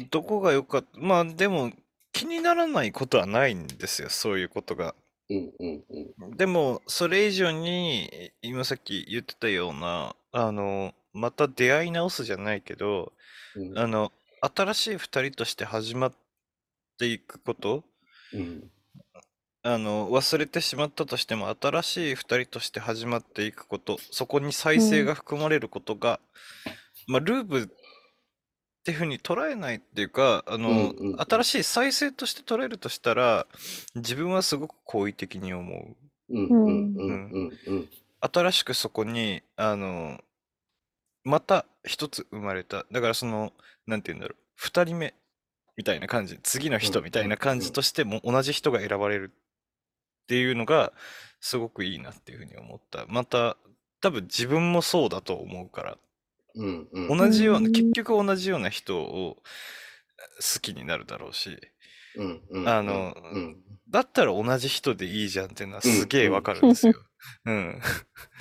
んどこが良かった？まあでも気にならないことはないんですよそういうことがう。うんうんうん。でもそれ以上に今さっき言ってたようなあのまた出会い直すじゃないけどうんあの新しい二人として始まっていくことうんあの忘れてしまったとしても新しい二人として始まっていくことそこに再生が含まれることが、まあループっていうふうに捉えないっていうかあの、うんうんうん。新しい再生として捉えるとしたら自分はすごく好意的に思う。うんうんうんうん。うん。新しくそこにあのまた一つ生まれた。だからそのなんて言うんだろう。二人目みたいな感じ。次の人みたいな感じとしても同じ人が選ばれるっていうのがすごくいいなっていうふうに思った。また多分自分もそうだと思うからうんうん同じようなうん結局同じような人を好きになるだろうしうんうんあのうんだったら同じ人でいいじゃんっていうのはすげえわかるんですよ。うん。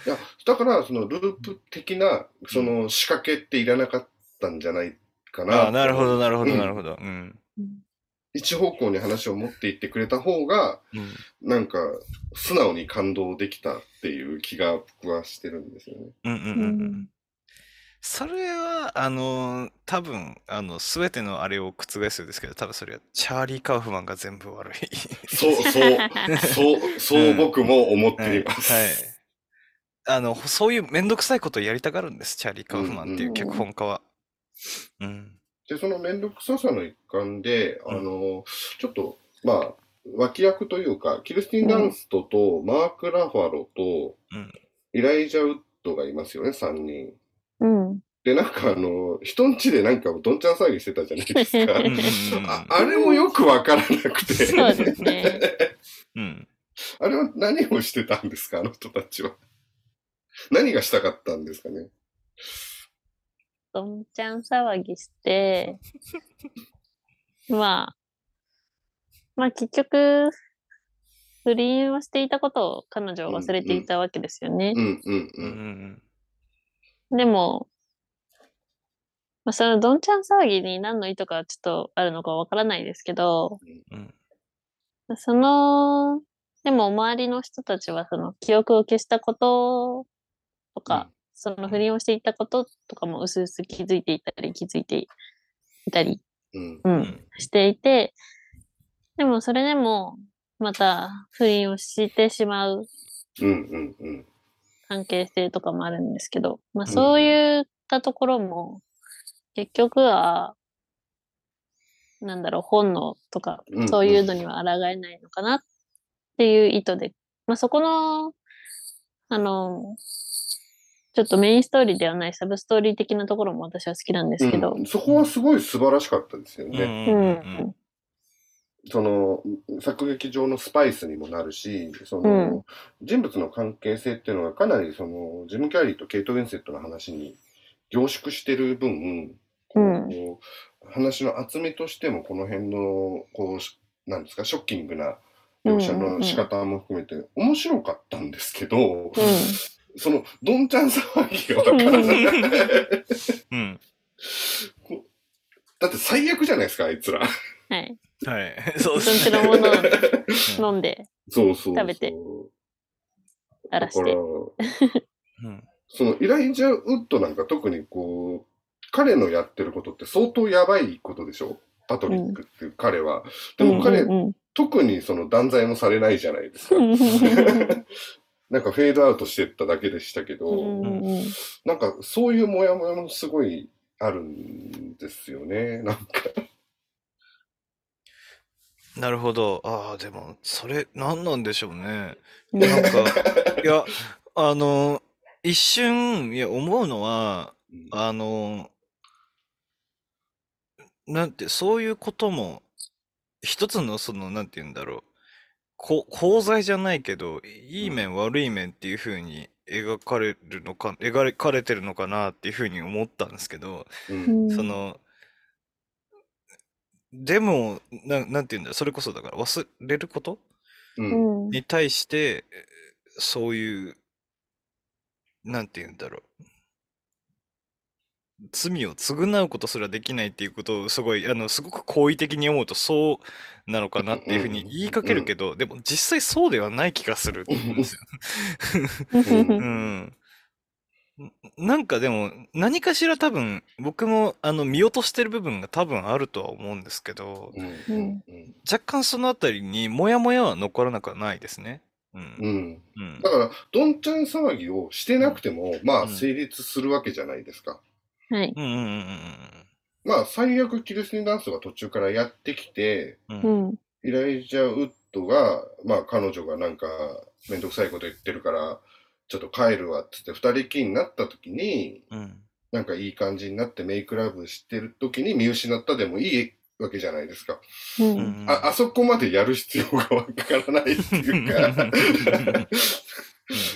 いや、だから、そのループ的な、その仕掛けっていらなかったんじゃないかな。ああ、なるほど、なるほど、うんなるほど。うん。一方向に話を持っていってくれた方が、うん。なんか、素直に感動できたっていう気が僕はしてるんですよね。うんうんうんうん。それは、あの、多分、あの、すべてのあれを覆すんですけど、多分それはチャーリー・カウフマンが全部悪い。そう、そう、そう、そう僕も思っています。はい。あの、そういうめんどくさいことをやりたがるんです、チャーリー・カウフマンっていう脚本家は。うん。で、そのめんどくささの一環で、うんあの、ちょっと、まあ、脇役というか、キルスティン・ダンストと、マーク・ラファロと、うんイライジャ・ウッドがいますよね、3人。うん。で、なんかあの、人んちでなんかどんちゃん騒ぎしてたじゃないですか。うんうんうんああれもよくわからなくて。そうですね。うん。あれは何をしてたんですか、あの人たちは。何がしたかったんですかね。どんちゃん騒ぎして、まあ、まあ結局、不倫をしていたことを彼女は忘れていたわけですよね。うんうんううん。ん。でも、まあ、そのどんちゃん騒ぎに何の意図がちょっとあるのかわからないですけど、うん。その、でも周りの人たちはその記憶を消したこととか、その不倫をしていたこととかも薄々気づいていたり気づいていたり、うん。う、うんん。していて、でもそれでもまた不倫をしてしまううんうんうん。関係性とかもあるんですけど、まあん。そういったところも結局は、なんだろう、本能とかそういうのには抗えないのかなっていう意図で、まあそこの、あの、ちょっとメインストーリーではないサブストーリー的なところも私は好きなんですけど。う、ん。そこはすごい素晴らしかったですようね。うんん、その作劇上のスパイスにもなるし、その、うん人物の関係性っていうのがかなりそのジム・キャリーとケイト・ウィンセットの話に凝縮してる分、こう話の厚みとしてもこの辺のこうしなんですかショッキングな描写の仕方も含めて面白かったんですけど、そのどんちゃん騒ぎがわからない。うん。だって最悪じゃないですか、あいつら。はい。はい。そうそんちですね。のものを飲んでそうそう。食べて荒らして。、うん。そのイライジャ・ウッドなんか特にこう、彼のやってることって相当やばいことでしょ？パトリックっていう彼は。でも彼、うんうん特にその断罪もされないじゃないですか。う んなんかフェードアウトしてっただけでしたけど、うんうんなんかそういうモヤモヤもすごいあるんですよね。なんか。なるほど。ああ、でも、それ、何なんでしょうね。うんなんか、いや、あの、一瞬、いや、思うのは、あの、なんて、そういうことも、一つの、その、なんて言うんだろう、こ功罪じゃないけど、いい面、悪い面っていう風に描かれるのか、描かれてるのかなっていう風に思ったんですけど、うん。その、でも、ななんて言うんだろう、それこそだから忘れること？うんうんに対して、そういう、なんて言うんだろう。罪を償うことすらできないっていうことをすごい、あの、すごく好意的に思うとそうなのかなっていうふうに言いかけるけど、でも実際そうではない気がするんですよ。うん。なんかでも、何かしら多分、僕もあの見落としてる部分が多分あるとは思うんですけど、うん若干そのあたりにモヤモヤは残らなくはないですね。う。うんんうんだ。から、どんちゃん騒ぎをしてなくても、まあ、うん成立するわけじゃないですか。はい。うんうんうんまあ、最悪、キルスティン・ダンスが途中からやってきて、うん。イライジャ・ウッドが、まあ、彼女がなんか、めんどくさいこと言ってるから、ちょっと帰るわっつって、二人きりになった時に、うん。なんかいい感じになってメイクラブしてる時に見失ったでもいいわけじゃないですか。う。うんんあ、あそこまでやる必要がわからないっていうか、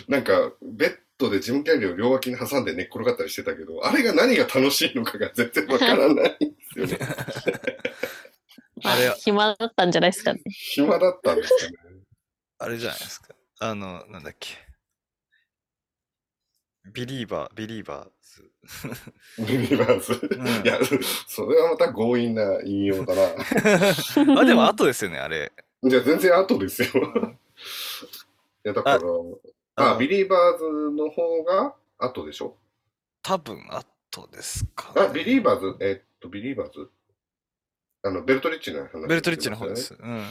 なんか、ベッドでジムキャリーを両脇に挟んで寝っ転がったりしてたけど、あれが何が楽しいのかが全然わからないんですよね。あれまあ暇だったんじゃないですかね。暇だったんですかね。あれじゃないですか。あの、なんだっけ。ビリーバー、ビリーバーズ。ビリーバーズ。んいや、それはまた強引な引用だな。あ、でも後ですよね、あれ。じゃあ全然後ですよ。いや、だから、ああビリーバーズの方が後でしょ？多分後ですか、あ、ビリーバーズ、えっと、ビリーバーズあの、ベルトルッチの話、ベルトルッチの方で。す。うん。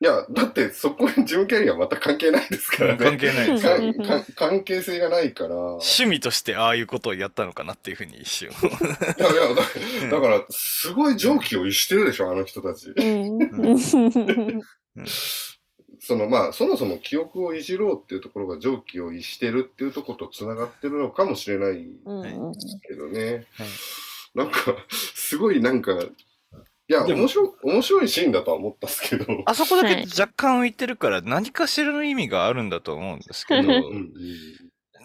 いや、だってそこにジム・キャリーはまた関係ないですからね。関係ないですかうんか関係性がないから。趣味としてああいうことをやったのかなっていうふうに一瞬。いやいやだ、だから、すごい常軌を逸してるでしょ、あの人たち。うん。そのまあ、そもそも記憶をいじろうっていうところが常軌を逸してるっていうところと繋がってるのかもしれないうん。けどね。はいなんか、すごいなんか、いや、でも。面白い、面白いシーンだとは思ったんですけど。あそこだはい。け若干浮いてるから何かしらの意味があるんだと思うんですけど、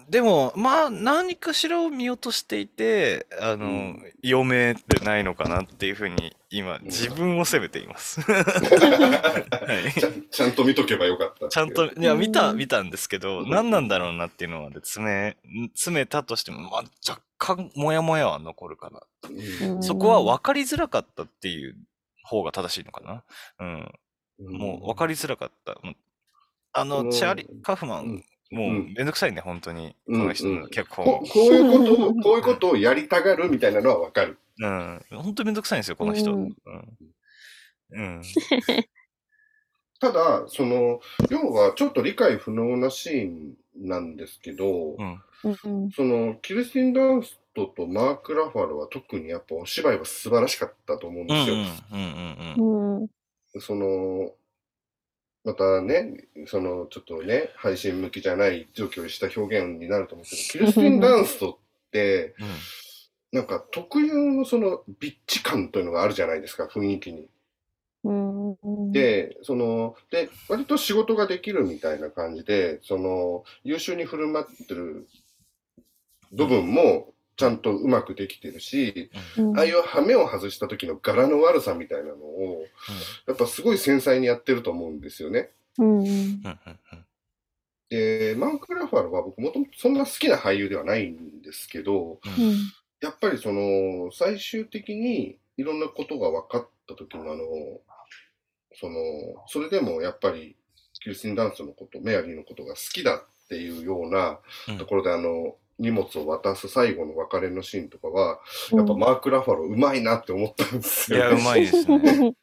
でも、まあ、何かしらを見落としていて、あの、うん読めてないのかなっていうふうに、今、自分を責めています。ちゃはいんと見とけばよかった。ちゃんと、いや、見た、うん見たんですけど、うん何なんだろうなっていうのまで詰め、詰めたとしても、まあ、若干、もやもやは残るかな。うんそこは分かりづらかったっていう方が正しいのかな。うん。もう分かりづらかった。うんあの、うんチャーリー・カフマン、うんもううんめんどくさいね、本当に。こうんの人の脚本。ここういうことを、こういうことをやりたがるみたいなのはわかる。うん。本当めんどくさいんですよ、この人。ううんん。うん。ただ、その、要はちょっと理解不能なシーンなんですけど、うん。うん。その、キルスティン・ダンストとマーク・ラファルは特にやっぱお芝居は素晴らしかったと思うんうん。ですよ。うん。うん。うん。その、またね、その、ちょっとね、配信向きじゃない状況をした表現になると思うんですけど、キルスティン・ダンストって、うん。なんか特有のその、ビッチ感というのがあるじゃないですか、雰囲気に。うん。で、その、で、割と仕事ができるみたいな感じで、その、優秀に振る舞ってる部分もちゃんとうまくできてるし、うんああいう羽目を外した時の柄の悪さみたいなのを、やっぱすごい繊細にやってると思うんですよね。うん。うん。うん。で、マーク・ラファルは僕もともとそんな好きな俳優ではないんですけど、やっぱりその、最終的にいろんなことが分かった時のあの、その、それでもやっぱり、キルスティン・ダンスのこと、メアリーのことが好きだっていうようなうんところで、あの、荷物を渡す最後の別れのシーンとかは、やっぱマーク・ラファロうまいなって思ったんですいや、よ、うまいですね。うん。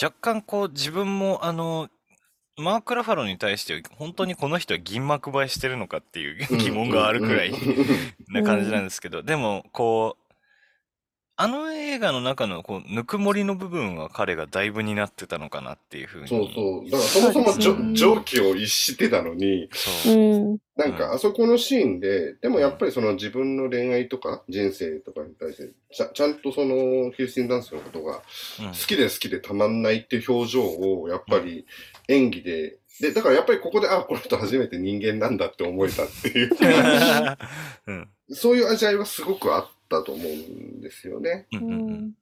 若干こう自分もあの、マーク・ラファロに対して本当にこの人は銀幕映えしてるのかっていう疑問があるくらいな感じなんですけど、でもこう、あの映画の中のこうぬくもりの部分は彼がだいぶ担ってたのかなっていうふうに。そうそう。だからそもそもじょそうですね蒸気を逸してたのに、そううん。なんかあそこのシーンで、でもやっぱりその自分の恋愛とか人生とかに対して、ちゃちゃんとそのキルスティン・ダンスのことがうん好きで好きでたまんないっていう表情をやっぱり演技で、で、だからやっぱりここで、あ、この人初めて人間なんだって思えたっていう、うん そういう味わいはすごくあったと思うんですよね。うんうんうん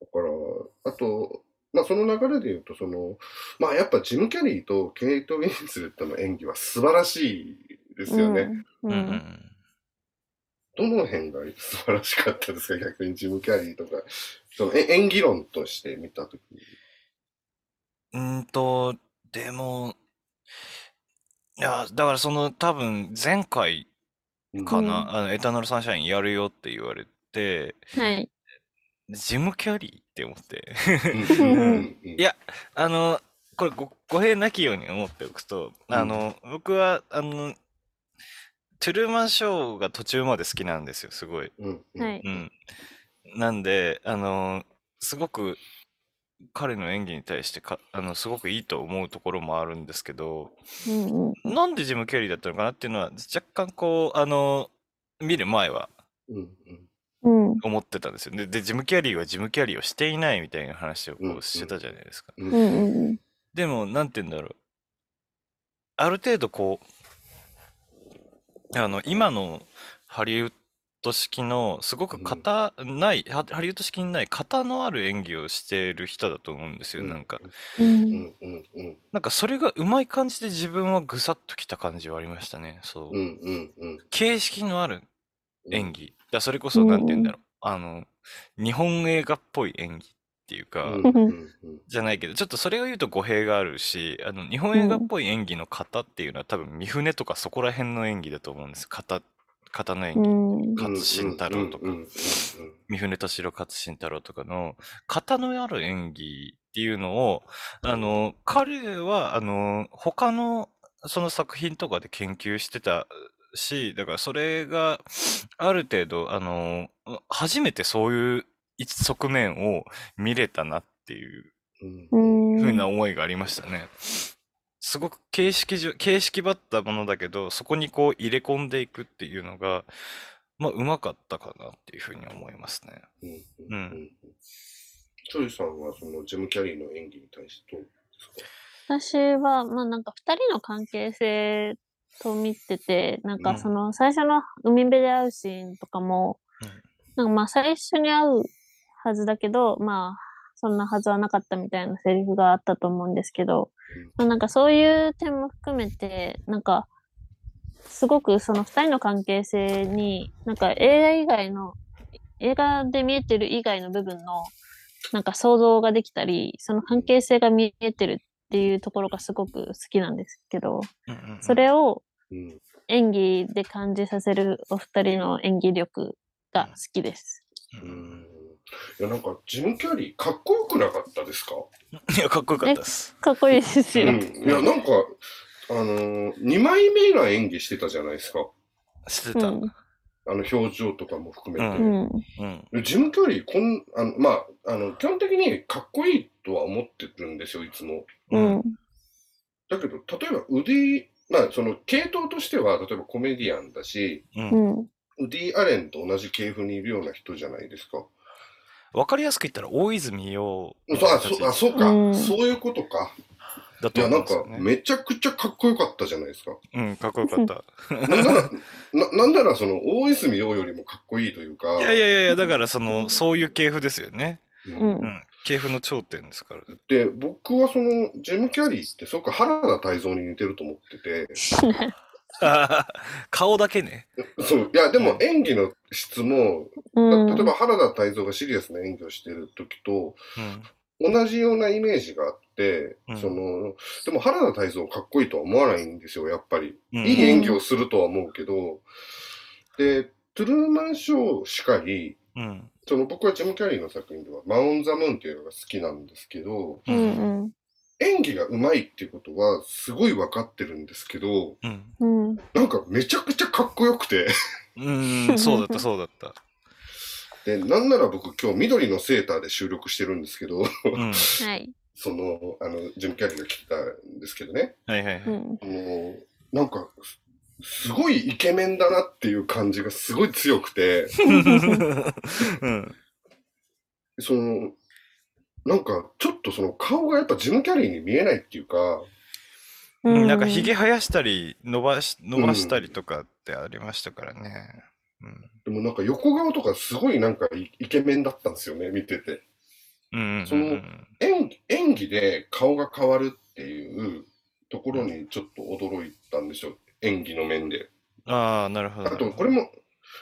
だから、あと、まあその流れで言うと、その、まあやっぱジム・キャリーとケイト・ウィンスレットの演技は素晴らしいですよね。ううんうんん。どの辺が素晴らしかったですか？逆にジム・キャリーとか。そのえ演技論として見たときに。うーんと、でも、いや、だからその多分前回かな、うんあのエターナルサンシャインやるよって言われて、はい。ジム・キャリーって思って。うん うんうんいや、あの、これご語弊なきように思っておくと、うんあの、僕は、あの、トゥルーマンショーが途中まで好きなんですよ、すごい。うん。うん。なんで、あの、すごく彼の演技に対してか、あの、すごくいいと思うところもあるんですけど、うんうん。なんでジム・キャリーだったのかなっていうのは、若干こう、あの、見る前は。思ってたんですよ。で、でジム・キャリーはジム・キャリーをしていないみたいな話をこうしてたじゃないですか。でも、なんて言うんだろう。ある程度こう、あの、今のハリウッド式の、すごく型ない、ハハリウッド式にない型のある演技をしている人だと思うんですよ、うん。なんか。う。うん。ん。うん。うん。なんかそれがうまい感じで自分はぐさっときた感じはありましたね。そう。うん。うん。うん。形式のあるうん。演技。だそれこそ、なんて言うんだろう。あの、日本映画っぽい演技っていうか、うん。うん。うん。じゃないけど、ちょっとそれを言うと語弊があるし、あの、日本映画っぽい演技の型っていうのは多分、三船とかそこら辺の演技だと思うんです。型、方の演う技。ん。勝新太郎とかうんうんうんうん三船敏郎勝新太郎とかの型のある演技っていうのを、あの、彼は、あの、他のその作品とかで研究してたし、だからそれがある程度、あの、初めてそういう一側面を見れたなっていううんうな思いがありましたね。すごく形式上、形式ばったものだけど、そこにこう入れ込んでいくっていうのが、まあ、うまかったかなっていうふうに思いますね。うんううんん。チョイさんはそのジム・キャリーの演技に対してどうですか？私は、まあなんか二人の関係性と見てて、なんかその最初の海辺で会うシーンとかも、うん。なんかまあ最初に会うはずだけど、まあそんなはずはなかったみたいなセリフがあったと思うんですけど、まあなんかそういう点も含めて、なんかすごくその二人の関係性に、なんか映画以外の、映画で見えてる以外の部分の、なんか想像ができたり、その関係性が見えてるっていうところがすごく好きなんですけど、それをうん。演技で感じさせるお二人の演技力が好きです。ううんんいやなんかジム・キャリーかっこよくなかったですか、いや、かっこよかったです。かっこいいですよ。うん、いやなんかあのー、2枚目が演技してたじゃないですかしてた。うんあの表情とかも含めて、うん。うん。でジム・キャリーこんあのまああの基本的にかっこいいとは思ってるんですよいつもううんん。だけど例えばウディまあその系統としては例えばコメディアンだしう。うんん。ウディ・アレンと同じ系譜にいるような人じゃないですか。わかりやすく言ったら、大泉洋そうあそあそうか、うんそういうことか。だといや、なんか。めちゃくちゃかっこよかったじゃないですか。うん、かっこよかった。なんなら、ななんならその、大泉洋よりもかっこいいというか、いやいやいや、だからその、そういう系譜ですよね。うんうんう。ん。系譜の頂点ですから。で、僕はその、ジム・キャリーってすごく原田泰造に似てると思ってて、顔だけね。そう、いや、でも演技の質も、うん。例えば原田泰造がシリアスな演技をしてる時と、うん。同じようなイメージがあって、うんその、でも原田泰造かっこいいとは思わないんですよ、やっぱり。うんいい演技をするとは思うけど、で、トゥルーマンショーしかり、うん。その僕はジム・キャリーの作品では、マウン・ザ・ムーンっていうのが好きなんですけど、うんうん。演技が上手いっていうことはすごい分かってるんですけど、うん。うん。なんかめちゃくちゃかっこよくて、うん、そうだった、そうだった。で、なんなら僕今日緑のセーターで収録してるんですけど、うん。はい。その、あの、ジム・キャリーが来てたんですけどね、はいはいはい。うん。もう、なんか、すすごいイケメンだなっていう感じがすごい強くて、うん。その、なんかちょっとその顔がやっぱジム・キャリーに見えないっていうか、うんなんかひげ生やしたり伸ばし伸ばしたりとかってありましたからね。うんでもなんか横顔とかすごいなんかイイケメンだったんですよね、見てて。うんうんうんその演技演技で顔が変わるっていうところにちょっと驚いたんですよ、演技の面で。ああ、なるほど。あと、これも、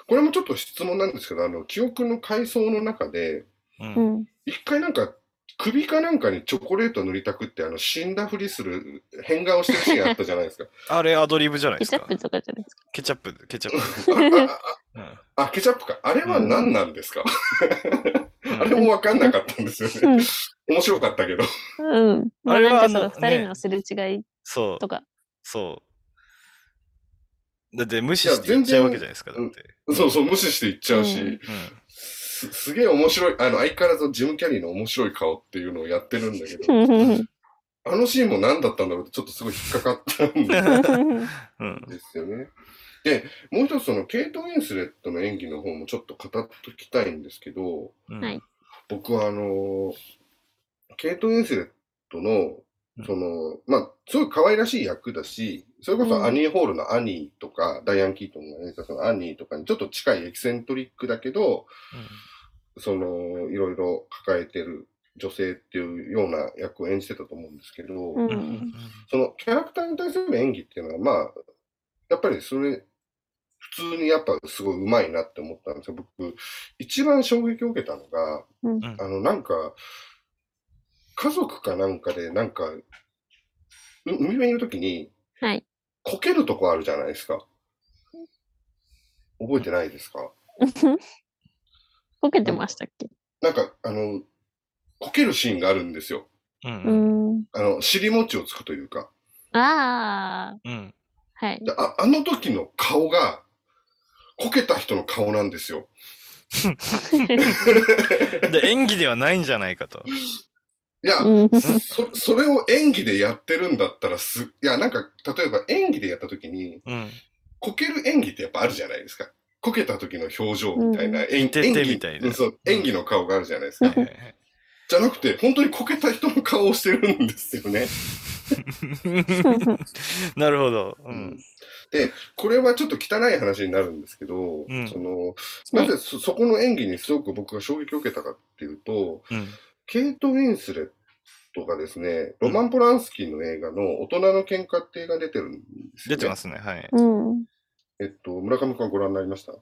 これもちょっと質問なんですけど、あの、記憶の回想の中で、うんう。ん。一回なんか、首かなんかにチョコレート塗りたくって、あの、死んだふりする、変顔してるシーンあったじゃないですか。あれアドリブじゃないですか。ケチャップとかじゃないですか？ケチャップ、ケチャップ。あケチャップか。あれは何なんですか、うん あれもわかんなかったんですようんね。面白かったけど。うん。まああれはあの二人のすれ違いそうと、か。そう。だって無視して言っちゃうわけじゃないですか、だ然って。そうそう、無視していっちゃうし、うんすすげえ面白い、あの、相変わらずジム・キャリーの面白い顔っていうのをやってるんだけど、うん。あのシーンも何だったんだろうってちょっとすごい引っかかったんでうん。ですよね。で、もう一つそのケイト・ウィンスレットの演技の方もちょっと語っときたいんですけど、うんはい僕はあのケイト・ウィンスレットのうん、その、まあ、すごい可愛らしい役だし、それこそアニー・ホールのアニーとか、ダイアン・キートンが演じたそのアニーとかにちょっと近いエキセントリックだけど、その、いろいろ抱えてる女性っていうような役を演じてたと思うんですけど、ううんん。そのキャラクターに対する演技っていうのは、まあ、やっぱりそれ、普通にやっぱすごい上手いなって思ったんですよ。僕、一番衝撃を受けたのが、うんあの、なんか、家族かなんかで、なんか、う海辺にいるときに、はい。こけるとこあるじゃないですか。覚えてないですか？こけてましたっけ？なんか、あの、こけるシーンがあるんですよ。う。うんん。あの、尻餅をつくというか。ああ、うん。はい。でああの時の顔が、こけた人の顔なんですよ。で、演技ではないんじゃないかと。いや、うんそ、それを演技でやってるんだったらす、いや、なんか、例えば演技でやった時に、うん。こける演技ってやっぱあるじゃないですか。こけた時の表情みたいな、う演技みたいなうんそう、演技の顔があるじゃないですか。じゃなくて、本当にこけた人の顔をしてるんですよね。なるほど。うん。これはちょっと汚い話になるんですけど、うんその、なぜそそこの演技にすごく僕が衝撃を受けたかっていうと、うん。ケイト・ウィンスレットがですね、ロマン・ポランスキーの映画の大人の喧嘩って映画出てるんですよ、ね。出てますね。はい。うん。えっと、村上君はご覧になりました？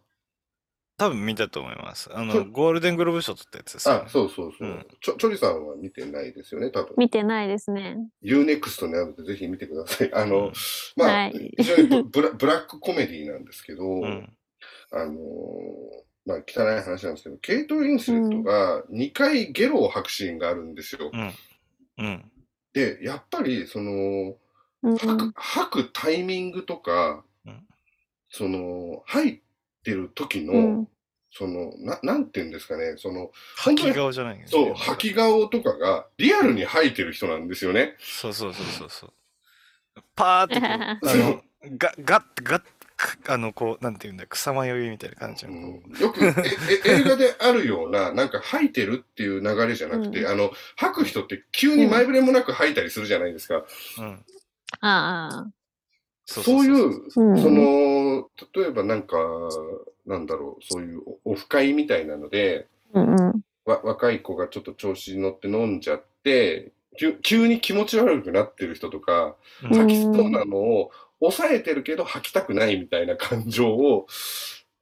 多分見たと思います。あその、ゴールデングローブ賞取ったやつですよねあ、そうそうそう。うんちょ、チョリさんは見てないですよね、多分。見てないですね。UNEXT にあるのでぜひ見てください。あの、うんまあ、はい非常にブブラブラックコメディなんですけど、うん。あのーまあ、汚い話なんですけど、ケイト・ウィンスレットが2回ゲロを吐くシーンがあるんですよ。うん。うん。で、やっぱり、その、うん。吐く吐くタイミングとか、うんその、吐いてる時の、うん。その、な、なんて言うんですかね、その、吐き顔じゃないんですそう、吐き顔とかがリアルに吐いてる人なんですよね。そうそうそうそうそう。パーってこう、あの、ガガッガッあの、こう、なんていうんだ、草迷いみたいな感じうんよくええ 映画であるような、なんか吐いてるっていう流れじゃなくて、うんあの、吐く人って急に前触れもなく吐いたりするじゃないですか。う。うん。ああ。そういう、うんその、例えばなんか、なんだろう、そういうオフ会みたいなので、うんうん。わ若い子がちょっと調子に乗って飲んじゃって、急急に気持ち悪くなってる人とか、うん吐きそうなのを抑えてるけど吐きたくないみたいな感情を、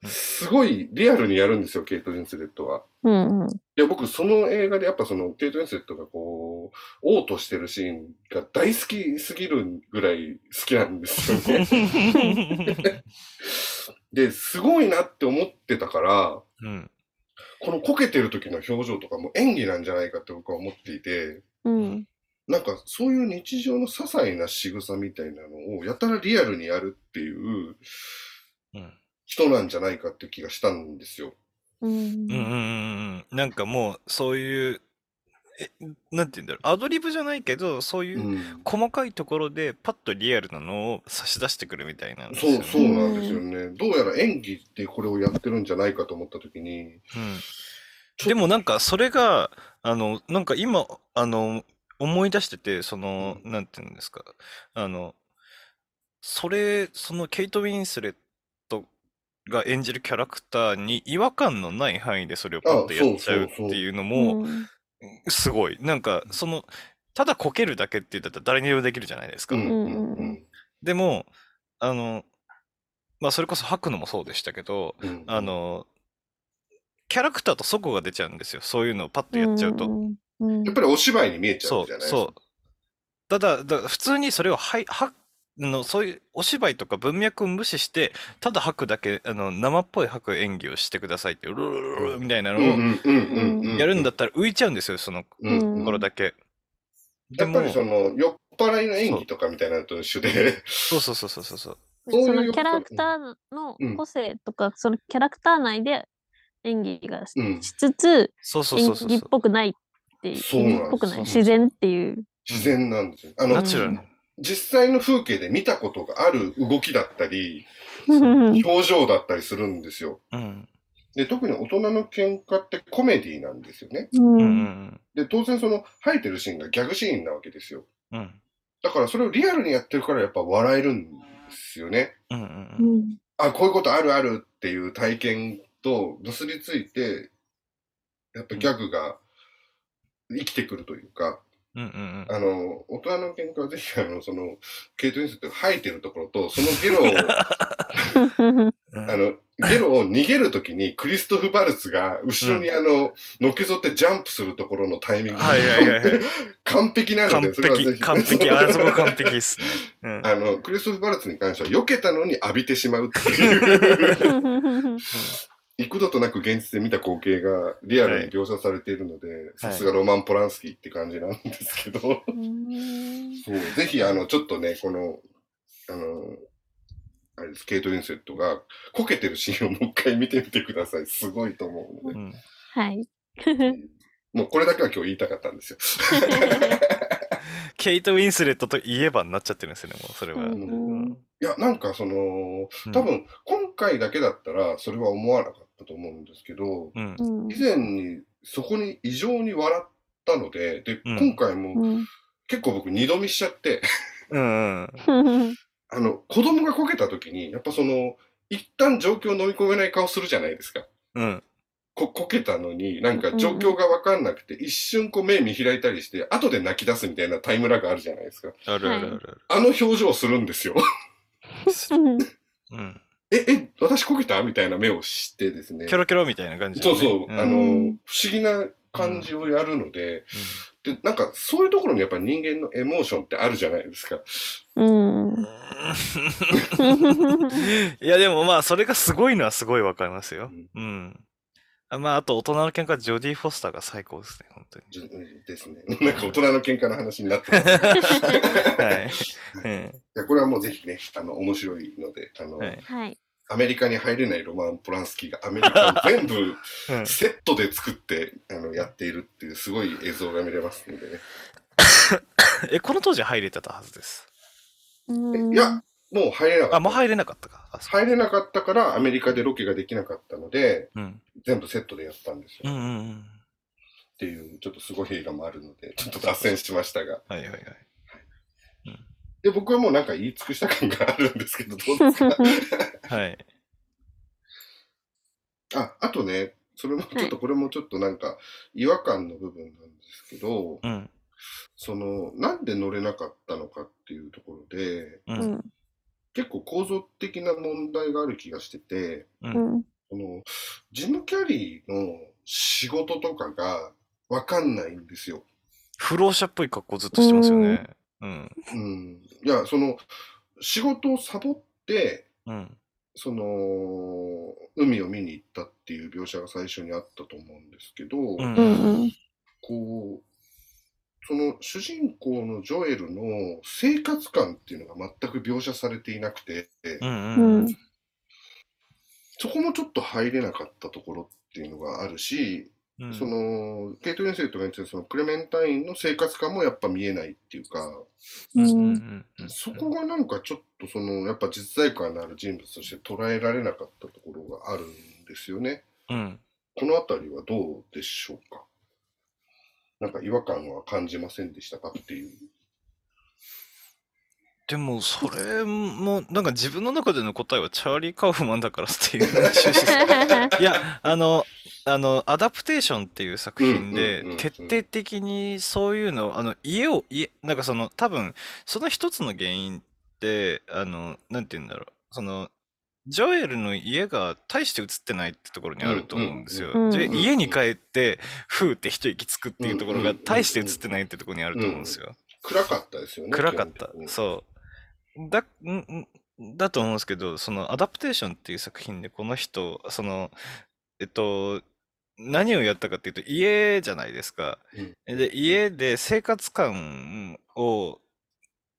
すごいリアルにやるんですよ、ケイト・ウィンスレットは。うんうん。いや、僕、その映画でやっぱその、ケイト・ウィンスレットがこう、嘔吐してるシーンが大好きすぎるぐらい好きなんですよね。で、すごいなって思ってたから、うん。このこけてる時の表情とかも演技なんじゃないかって僕は思っていて、うん。なんかそういう日常の些細な仕草みたいなのをやたらリアルにやるっていううん。人なんじゃないかって気がしたんですよ。うんうんうんうんうん。なんかもう、そういう、え、なんて言うんだろう、アドリブじゃないけど、そういうう、ん。細かいところでパッとリアルなのを差し出してくるみたいなんですそう。そうなんですよね。どうやら演技ってこれをやってるんじゃないかと思った時に、うん。でもなんかそれが、あの、なんか今、あの、思い出してて、その、なんていうんですか、あの、それ、そのケイト・ウィンスレットが演じるキャラクターに違和感のない範囲でそれをパッとやっちゃうっていうのも、うんすごい。なんか、その、ただこけるだけって言ったら誰にでもできるじゃないですか。うんうんうんでも、あの、まあ、それこそ吐くのもそうでしたけど、うんあの、キャラクターとそこが出ちゃうんですよ。そういうのをパッとやっちゃうと。うんうんやっぱりお芝居に見えちゃそううじゃないですか。そう。ただ、だ普通にそれをはい、は、の、そういうお芝居とか文脈を無視して、ただ吐くだけ、あの、生っぽい吐く演技をしてくださいって、ルルルルルみたいなのをうんうんうんうんうんやるんだったら浮いちゃうんですよ、そのうんうんところだけ。でもやっぱり、その酔っ払いの演技とかみたいなのと一緒で、そうそうそうそうそうそう。そういうそのキャラクターの個性とか、そのキャラクター内で演技がしつつ、そうそう演そうそう技っぽくないっていう、そうなんです演技っぽくない、そう自然っていう。自然なんですよ。あの、ナチュラルな。実際の風景で見たことがある動きだったり、うん表情だったりするんですよ。うん。で、特に大人の喧嘩ってコメディなんですよね。うんうんで、当然その吐いてるシーンがギャグシーンなわけですよ。うん。うん。だからそれをリアルにやってるからやっぱ笑えるんですよね。う。んあ、こういうことあるあるっていう体験と結びついて、やっぱギャグが生きてくるというか、うんうんあの、大人の喧嘩はぜひ、あの、その、ケイト・ウィンスレットが吐いてるところと、そのゲロを、うん。あの、ゲロを逃げるときにクリストフ・バルツが後ろにあの、のけぞってジャンプするところのタイミングがはいはいはいはい。完璧なの完で、それはぜ璧、ひ。完璧。あそこ完璧っすね。うん。あの、クリストフ・バルツに関しては、避けたのに浴びてしまうっていう、幾度となく現実で見た光景がリアルに描写されているので、さすがロマン・ポランスキーって感じなんですけど、そう、ぜひ、あの、ちょっとね、この、あの、あれです、ケイト・ウィンセットがこけてるシーンをもう一回見てみてください。すごいと思うので。うんはい。もうこれだけは今日言いたかったんですよ。ケイト・ウィンスレットといえばになっちゃってるんですよね、もうそれは。うんうんいや、なんかその、うん多分、今回だけだったらそれは思わなかったと思うんですけど、うん。うん以前にそこに異常に笑ったので、で、うん今回もうん結構僕二度見しちゃって、うんうん。あの、子供がこけた時に、やっぱその、一旦状況を飲み込めない顔するじゃないですか。うん。こ、こけたのに、なんか状況がわかんなくて、一瞬こう目見開いたりして、後で泣き出すみたいなタイムラグあるじゃないですか。あるあるあるある。あの表情するんですよ。うん。え、え、私こけた？みたいな目をしてですね。キョロキョロみたいな感じでね。そうそう、んあの、うん不思議な感じをやるので、で、なんかそういうところにやっぱり人間のエモーションってあるじゃないですか。うん。いや、でもまあ、それがすごいのはすごいわかりますようん。まあ、あと、大人の喧嘩、ジョディ・フォスターが最高ですね、本当に。じですね。なんか大人の喧嘩の話になってます。い はい。うんやこれはもうぜひね、あの、面白いので、あの、はい。はい。アメリカに入れないロマン・ポランスキーがアメリカを全部 うんセットで作って、あの、やっているっていうすごい映像が見れますのでね。え、この当時入れてたはずです。うんいや、もう入れなかった。あ、もう入れなかったか。入れなかったからアメリカでロケができなかったので、うん。全部セットでやったんですよ。うんっうんうん。ていう、ちょっとすごい映画もあるので、ちょっと脱線しましたが。はいはいはい。で、僕はもうなんか言い尽くした感があるんですけど、どうですか？はい。あ、あとね、それもちょっと、これもちょっとなんか違和感の部分なんですけど、うん。その、なんで乗れなかったのかっていうところで、う。うんん。結構構造的な問題がある気がしてて、う。うんん。その、ジム・キャリーの仕事とかがわかんないんですよ。不老者っぽい格好ずっとしてますよね。うん。うん。いや、その、仕事をサボって、うん。その、海を見に行ったっていう描写が最初にあったと思うんですけど。うん。こう、その主人公のジョエルの生活感っていうのが全く描写されていなくて、うん。ううんん。そこもちょっと入れなかったところっていうのがあるし、うん。その、ケイト・ウィンセットが言ってたそのクレメンタインの生活感もやっぱ見えないっていうか、うん。そこがなんかちょっとその、やっぱ実在感のある人物として捉えられなかったところがあるんですよね。うん。このあたりはどうでしょうか？なんか違和感は感じませんでしたかっていう。でも、それも、なんか自分の中での答えはチャーリー・カウフマンだからっていう趣旨 いや、あの、あの、アダプテーションっていう作品で徹底的にそういうの、あの、家を、家、なんかその、多分、その一つの原因って、あの、なんて言うんだろう、その、ジョエルの家が大して映ってないってところにあると思うんですよ。家に帰って、ふーって一息つくっていうところが大して映ってないってところにあると思うんですよ。暗かったですよね。暗かったそう。だ、んんだと思うんですけど、そのアダプテーションっていう作品でこの人、その、えっと、何をやったかっていうと家じゃないですか。で、家で生活感を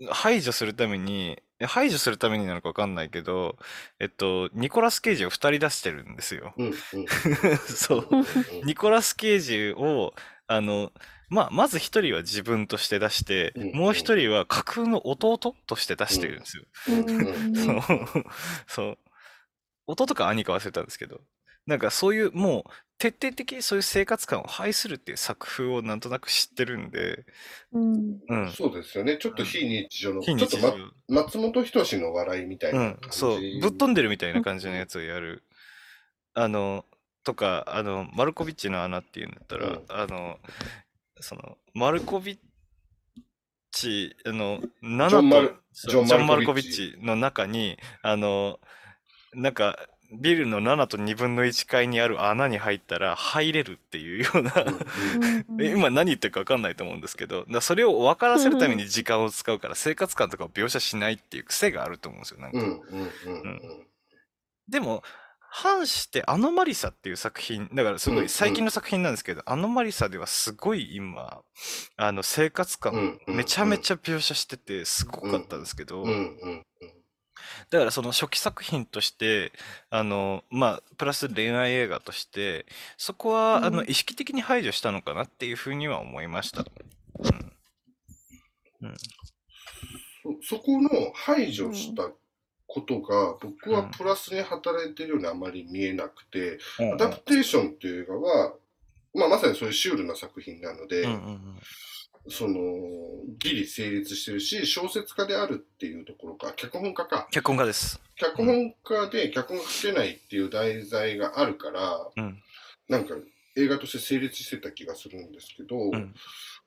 排除するために、排除するためになのかわかんないけど、えっと、ニコラス・ケイジを2人出してるんですよ。うんうん そう。うんうんニコラス・ケイジを、あの、まあ、まず一人は自分として出して、うんもう一人は架空の弟として出してるんですよ。そう。弟か兄か忘れたんですけど、なんかそういう、もう、徹底的にそういう生活感を排するっていう作風をなんとなく知ってるんで、うん。うん。そうですよね。ちょっと非日常の、ちょっと、非日常。ま、松本人志の笑いみたいうなん感、じ。そう。ぶっ飛んでるみたいな感じのやつをやる。あの、とか、あの、マルコビッチの穴っていうんだったら、うんあの、その、マルコビッチ、あの、ジ7とョンマルそうジョンマルコビッチマルコビッチの中に、あの、なんか、ビルの7と2分の1階にある穴に入ったら入れるっていうような。今何言ってるか分かんないと思うんですけど。それを分からせるために時間を使うから生活感とかを描写しないっていう癖があると思うんですよなんか、でも反してアノマリサっていう作品だからすごうんい最近の作品なんですけど、アノマリサではすごい今あの生活うん感うんめちゃめちゃ描写しててすごかったんですけど、だからその初期作品としてあのまあプラス恋愛映画としてそこは、うん。あの意識的に排除したのかなっていうふうには思いました。うん。うん。そそこの排除したことが僕はうん。プラスに働いてるようにあまり見えなくて、うん。アダプテーションっていう映画は、まあ、まさにそういうシュールな作品なので、うんうんそのギリ成立してるし小説家であるっていうところか脚本家か。脚本家です。脚本家で脚本書けないっていう題材があるからうん。なんか映画として成立してた気がするんですけど、うん。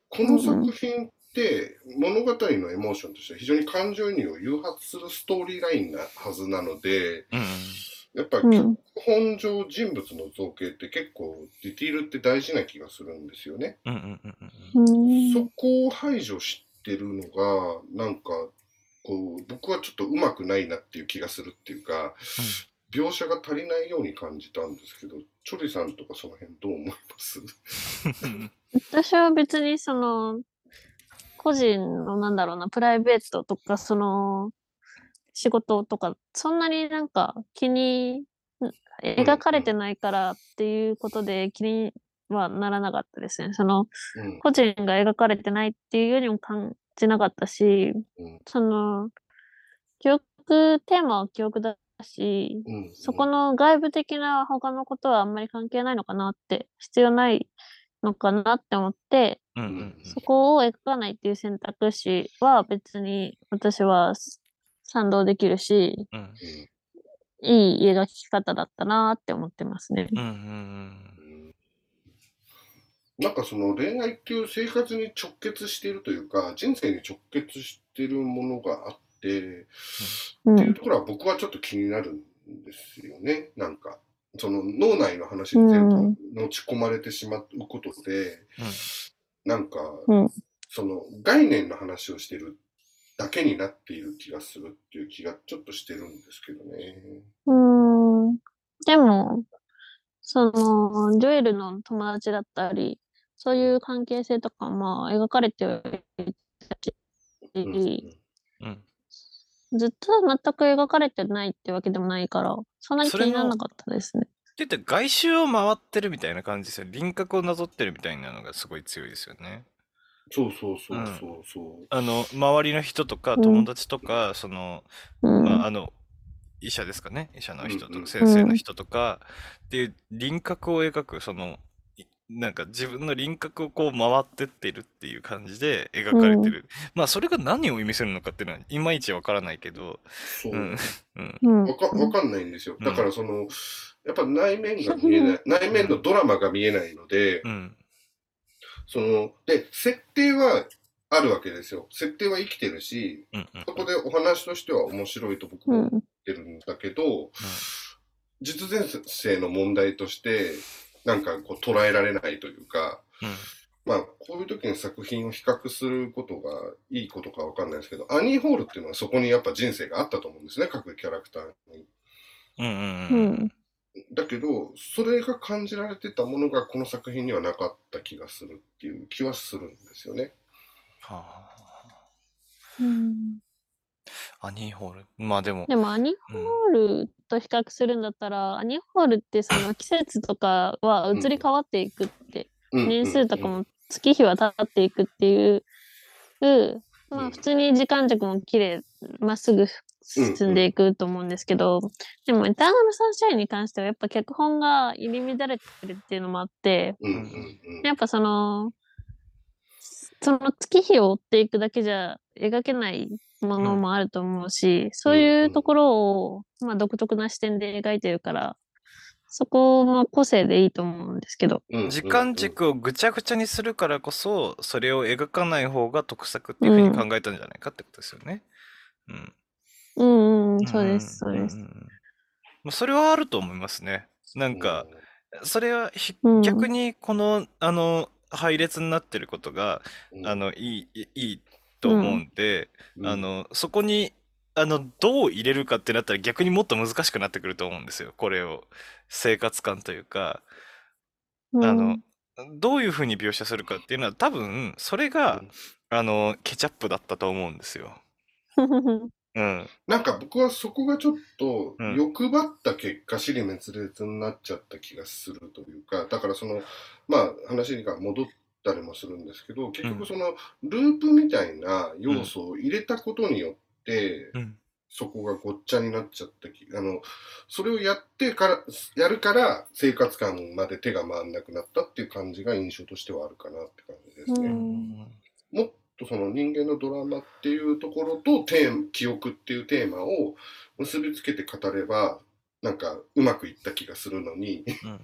この作品って物語のエモーションとしては非常に感情移入を誘発するストーリーラインなはずなのでうんやっぱりう本上人物の造形って結構ディティールって大事な気がするんですよね。うんうんうんうんうん。そこを排除してるのがなんかこう僕はちょっとうまくないなっていう気がするっていうか、描写が足りないように感じたんですけどチョリさんとかその辺どう思います？うん。私は別にその、個人のなんだろうな、プライベートとか、その、仕事とか、そんなになんか気に、ん描かれてないからっていうことで気にはならなかったですね。その、うん。個人が描かれてないっていうよりも感じなかったし、うん。その、記憶、テーマは記憶だし、うんそこの外部的な他のことはあんまり関係ないのかなって、必要ないのかなって思って、そこを描かないっていう選択肢は別に私は賛同できるし、うんうんいい描き方だったなって思ってますね。うんうんうんなんかその恋愛っていう生活に直結しているというか人生に直結しているものがあって、う。っていうんところは僕はちょっと気になるんですよね。なんか、その脳内の話に全部持ち込まれてしまうことで、なんか、うんその概念の話をしてるだけになっている気がするっていう気がちょっとしてるんですけどね。うん。でも、その、ジョエルの友達だったり、そういう関係性とか、まあ、描かれてはいたし、うんうんずっと全く描かれてないってわけでもないから、そんなに気にならなかったですね。って言って外周を回ってるみたいな感じですよ。輪郭をなぞってるみたいなのがすごい強いですよね。そうそうそうそうそう。あの、周りの人とかうん友達とか、その、うん。まあ、あの、医者ですかね。医者の人とうんうんか先生の人とか、っていう輪郭を描く、その、いなんか自分の輪郭をこう回ってってるっていう感じで描かれてる。まあそれが何を意味するのかっていうのはいまいちわからないけど、そう。うん。うん。うんわかわかんないんですよ。うんだからその、やっぱ内面が見えない、内面のドラマが見えないのでう、ん。その、で、設定はあるわけですよ。設定は生きてるし、うん。うんそこでお話としては面白いと僕うん。も思ってるんだけど、実前世の問題として、なんかこう捉えられないというか、まあ、こういう時に作品を比較することがいいことかわかんないですけど、アニー・ホールっていうのはそこにやっぱ人生があったと思うんですね、各キャラクターに。うん。うん。ううん。ん。だけど、それが感じられてたものがこの作品にはなかった気がするっていう気はするんですよね。はうんあ。アニーホール。まあでも、でもアニうんホールと比較するんだったら、アニホールってその季節とかは移り変わっていくって、うん年数とかも月日は経っていくっていう、まうんあ普通に時間軸も綺麗、まっすぐ進んでいくと思うんですけど、でもエターナルサンシャインに関してはやっぱ脚本が入り乱れてるっていうのもあって、うんうんうんやっぱその、その月日を追っていくだけじゃ描けないものもあると思うし、そういうところを、まあ、独特な視点で描いてるから、そこの個性でいいと思うんですけど。うん時間軸をぐちゃぐちゃにするからこそ、それを描かない方が得策っていうふうに考えたんじゃないかってことですよね。うん。うんうん、そうです、そうです。んんまあそれはあると思いますね。なんか、それはひうん逆にこの、あの、配列になってることが、うん、あの、いい、いいいと思うんで、うんあ、の、そこに、あの、どう入れるかってなったら逆にもっと難しくなってくると思うんですよ。これを。生活感というか、うんあの、どういうふうに描写するかっていうのは多分、それが、うんあの、ケチャップだったと思うんですよ。うん。なんか僕はそこがちょっとうん欲張った結果、尻滅裂になっちゃった気がするというか、だからその、まあ話が戻ったりもするんですけど、結局そのループみたいな要素を入れたことによって、うん。そこがごっちゃになっちゃった気あの、それをやってから、やるから生活感まで手が回んなくなったっていう感じが印象としてはあるかなって感じですね。うんもっとその人間のドラマっていうところとテーマ、記憶っていうテーマを結びつけて語れば、なんかうまくいった気がするのに、うん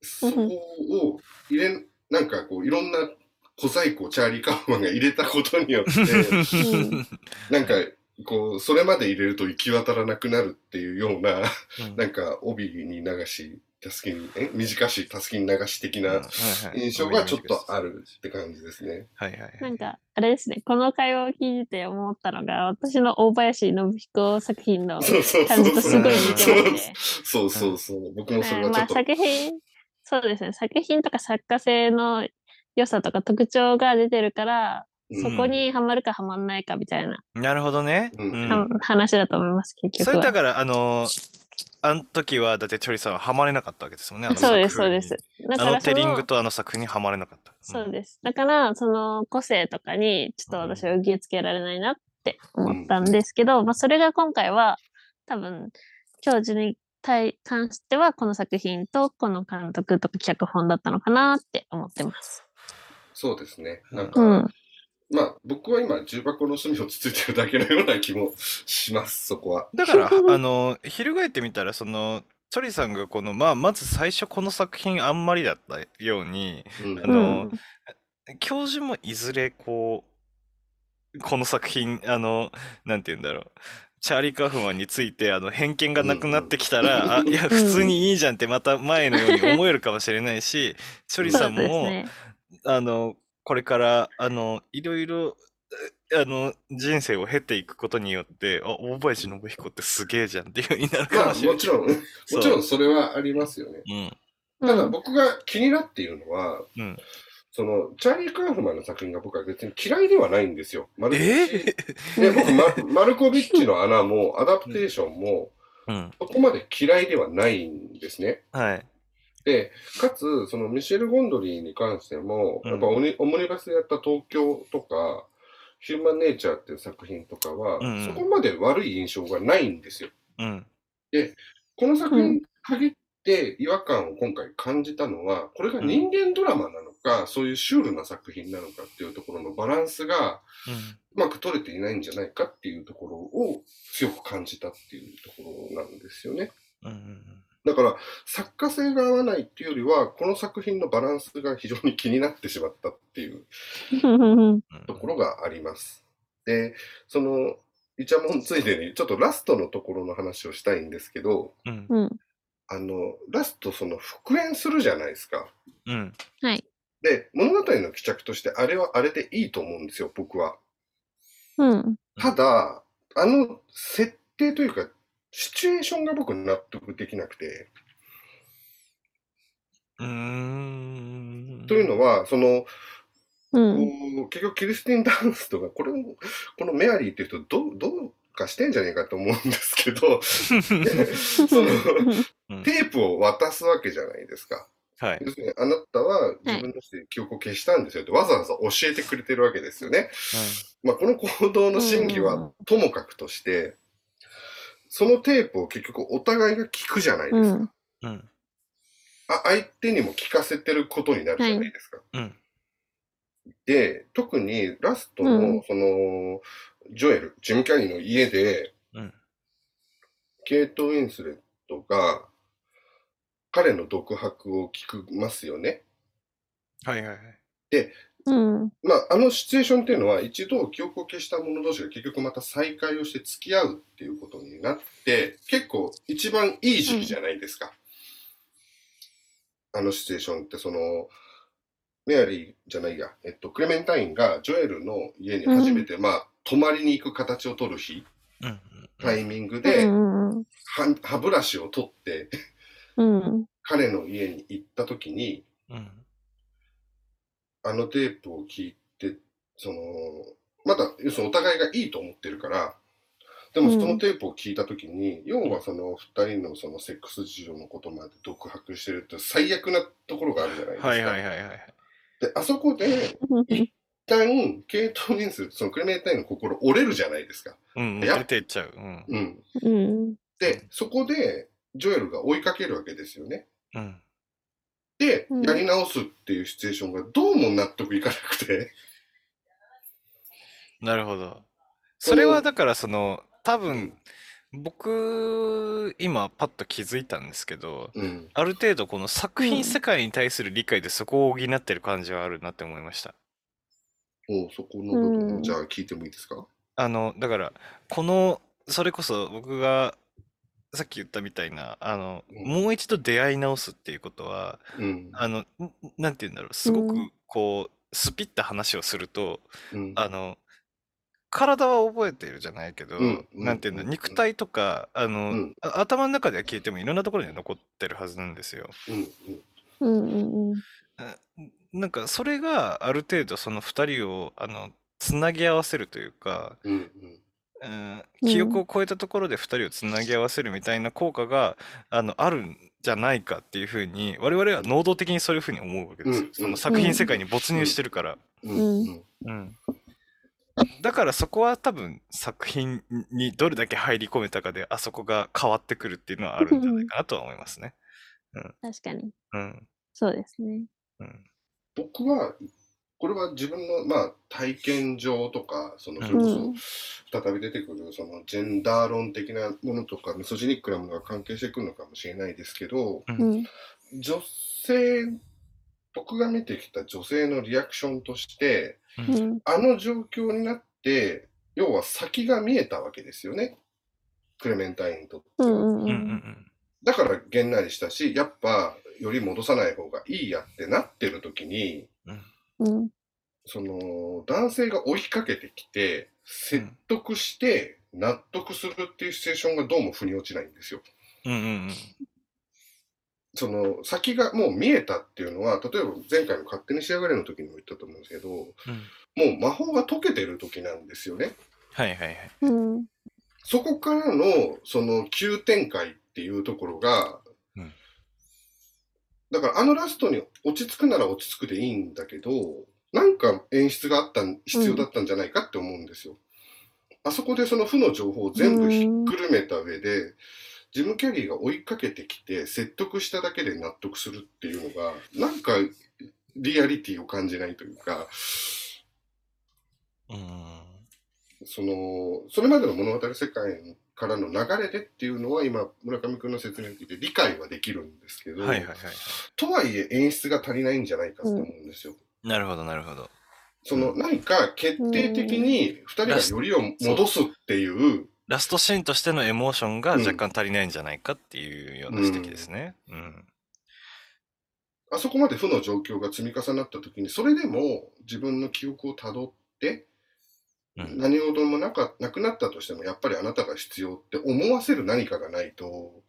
そこを入れ、なんかこういろんな小細工をチャーリー・カーフマンが入れたことによって、ん。なんかこう、それまで入れると行き渡らなくなるっていうような、うん。なんか帯に流し、たすきに、え短したすきに流し的な印象がちょっとあるって感じですね。はいはいはい。なんか、あれですね、この会話を聞いてて思ったのが、私の大林信彦作品のそうそうそう感じとすごい似てますね。そうそうそう。僕もそれうんまあ、はちょっと。作品、そうですね、作品とか作家性の良さとか特徴が出てるから、うんそこにはまるかはまんないかみたいな、なるほどね。うん話だと思います、結局は。それだから、あのー、あの時は、だってチョリさんはハマれなかったわけですもんね。あのそうです、そうです。だあのからそのテリング、とあの作品にはまれなかった。そうです。だから、その個性とかに、ちょっと私は受け付けられないなって思ったんですけど、まあ、それが今回は、多分、教授に対関しては、この作品と、この監督とか脚本だったのかなって思ってます。そうですね。なんうか、ん。まあ、僕は今、重箱の隅をつついてるだけのような気もします、そこは。だから、あの、翻ってみたら、その、チョリさんがこの、まあ、まず最初この作品あんまりだったように、うんあのうん。教授もいずれこう、この作品、あの、なんて言うんだろう。チャーリー・カーフマンについてあの偏見がなくなってきたら、あ、いや、普通にいいじゃんってまた前のように思えるかもしれないし、チョリさんも、ね。あの、これから、あの、いろいろ、えあの、人生を経ていくことによって、あ、大林信彦ってすげえじゃんっていうふうになるかまあ、もしれない。もちろん、もちろんそれはありますよね。うん。ただうん僕が気になっているのは、うん。その、チャーリー・カーフマンの作品が僕は別に嫌いではないんですよ。マルコビッチえで僕、ママルコビッチの穴も、アダプテーションも、うん。そこまで嫌いではないんですね。はい。で、かつ、そのミシェル・ゴンドリーに関しても、うんやっぱオニオムニバスでやった東京とか、ヒューマン・ネイチャーっていう作品とかは、うんうんそこまで悪い印象がないんですよ。うん。この作品に限って違和感を今回感じたのは、これが人間ドラマなのか、そういうシュールな作品なのかっていうところのバランスがうん。うまく取れていないんじゃないかっていうところを強く感じたっていうところなんですよね。うんうんだから、作家性が合わないっていうよりは、この作品のバランスが非常に気になってしまったっていううんところがあります。で、その、イチャモンついでに、ちょっとラストのところの話をしたいんですけど、うんうん。あの、ラストその復縁するじゃないですか。うんはい。で、物語の帰着として、あれはあれでいいと思うんですよ、僕は。うん。ただ、あの設定というか、シチュエーションが僕納得できなくて。うーんというのは、その、うん。こう結局キリスティン・ダンスとか、これも、このメアリーっていう人どう、どうかしてんじゃねえかと思うんですけど、その、うんテープを渡すわけじゃないですか。はい。要するに、あなたは自分のして記憶を消したんですよって、わざわざ教えてくれてるわけですよね。まあ、この行動の真偽うんはともかくとして、そのテープを結局お互いが聞くじゃないですか。うん。うん。あ相手にも聞かせてることになるじゃないですか。うん。で、特にラストの、うんその、ジョエル、ジム・キャリーの家で、うんケイト・ウィンスレットが、彼の独白を聞きますよね。はいはいはい。うん。まあ、あのシチュエーションっていうのは、一度記憶を消した者同士が結局また再会をして付き合うっていうことになって、結構一番いい時期じゃないですか。あのシチュエーションって、その、メアリーじゃないや、えっと、クレメンタインがジョエルの家に初めて、まあ、泊まりに行く形を取る日、うんうんタイミングうで、んうん歯歯ブラシを取って、うん。うん。彼の家に行った時に、うんあのテープを聞いて、その、まだ、要するにお互いがいいと思ってるから、でもうんそのテープを聞いたときに、要はその二人のそのセックス事情のことまで独白してるって最悪なところがあるじゃないですか。はいはいはいはい。で、あそこで、一旦、ケイト・ウィンスレット、そのクレメンタインの心折れるじゃないですか。うん、や出てっちゃう。うん。うん。うん。で、そこで、ジョエルが追いかけるわけですよね。うん。でうん、やり直すっていうシチュエーションがどうも納得いかなくて。なるほど。それはだからその、多分、僕、今パッと気づいたんですけど、うん。ある程度この作うん品世界に対する理解でそこを補ってる感じはあるなって思いました。おそこの部分うじゃあ聞いてもいいですか？あの、だから、この、それこそ僕がさっき言ったみたいな、あの、うん。もう一度出会い直すっていうことは、うん。あの、んなんて言うんだろう、すごくうん。こう、スピった話をすると、うん。あの、体は覚えてるじゃないけど、うんうんなんていうの、うん肉体とか、あの、うん。あ頭の中では消えてもいろんなところには残ってるはずなんですよ。うんうん。うんうんうん。あなんか、それがある程度その二人を、あの、つなぎ合わせるというか、うんうんうんうん記憶を超えたところで2人をつなぎ合わせるみたいな効果があのあるんじゃないかっていうふうに我々は能動的にそういうふうに思うわけですよ。うんその作品世界に没入してるから。うんうんうんだからそこは多分作品にどれだけ入り込めたかであそこが変わってくるっていうのはあるんじゃないかなとは思いますね。確かに。うん。そうですね。うん。僕は、これは自分の、まあ、体験上とか、その、それこうんそ、再び出てくる、その、ジェンダー論的なものとか、ミソジニックなものが関係してくるのかもしれないですけど、う。うんん。女性、僕が見てきた女性のリアクションとして、うんうん。あの状況になって、要は先が見えたわけですよね。クレメンタインにとっては。うんうんう。んだからげんなりしたし、やっぱ、より戻さない方がいいやってなってる時に、うん。その、男性が追いかけてきて、説得して、納得するっていうシチュエーションがどうも腑に落ちないんですよ。うんうんうんその、先がもう見えたっていうのは、例えば前回の勝手に仕上がれの時にも言ったと思うんですけど、もうんう魔法が解けてる時なんですよね。はいはいはい。うん。そこからの、その急展開っていうところが、うんだからあのラストに落ち着くなら落ち着くでいいんだけど、なんか演出があったん、必要だったんじゃないかって思うんですよ。あそこでその負の情報を全部ひっくるめた上で、ジム・キャリーが追いかけてきて説得しただけで納得するっていうのが、なんかリアリティを感じないというか、うんその、それまでの物語世界からの流れでっていうのは今、村上くんの説明を聞いて理解はできるんですけど、はいはいはいはい。とはいえ演出が足りないんじゃないかって思うんですよ。なるほどなるほど。その何か決定的に二人がよりを戻すっていう、ラストシーンとしてのエモーションがうん若干足りないんじゃないかっていうような指摘ですね。うん。あそこまで負の状況が積み重なった時に、それでも自分の記憶をたどって、うん何事もなかなくなったとしても、やっぱりあなたが必要って思わせる何かがないと、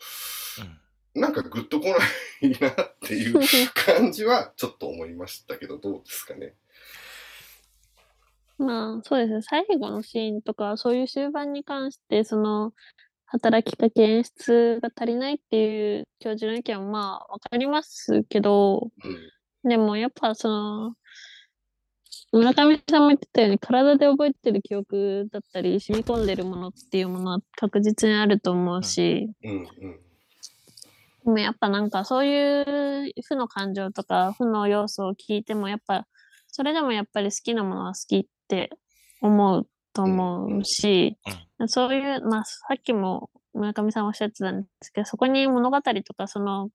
なんかグッとこないなっていう感じはちょっと思いましたけど、どうですかね。まあ、そうですね。最後のシーンとか、そういう終盤に関して、その、働きかけ演出が足りないっていう教授の意見はまあ、わかりますけど、うん。でもやっぱその、村上さんも言ってたように、体で覚えてる記憶だったり、染み込んでるものっていうものは確実にあると思うし、うんうん。でもやっぱなんかそういう負の感情とか負の要素を聞いてもやっぱそれでもやっぱり好きなものは好きって思うと思うし、そういうまあさっきも村上さんおっしゃってたんですけどそこに物語とかその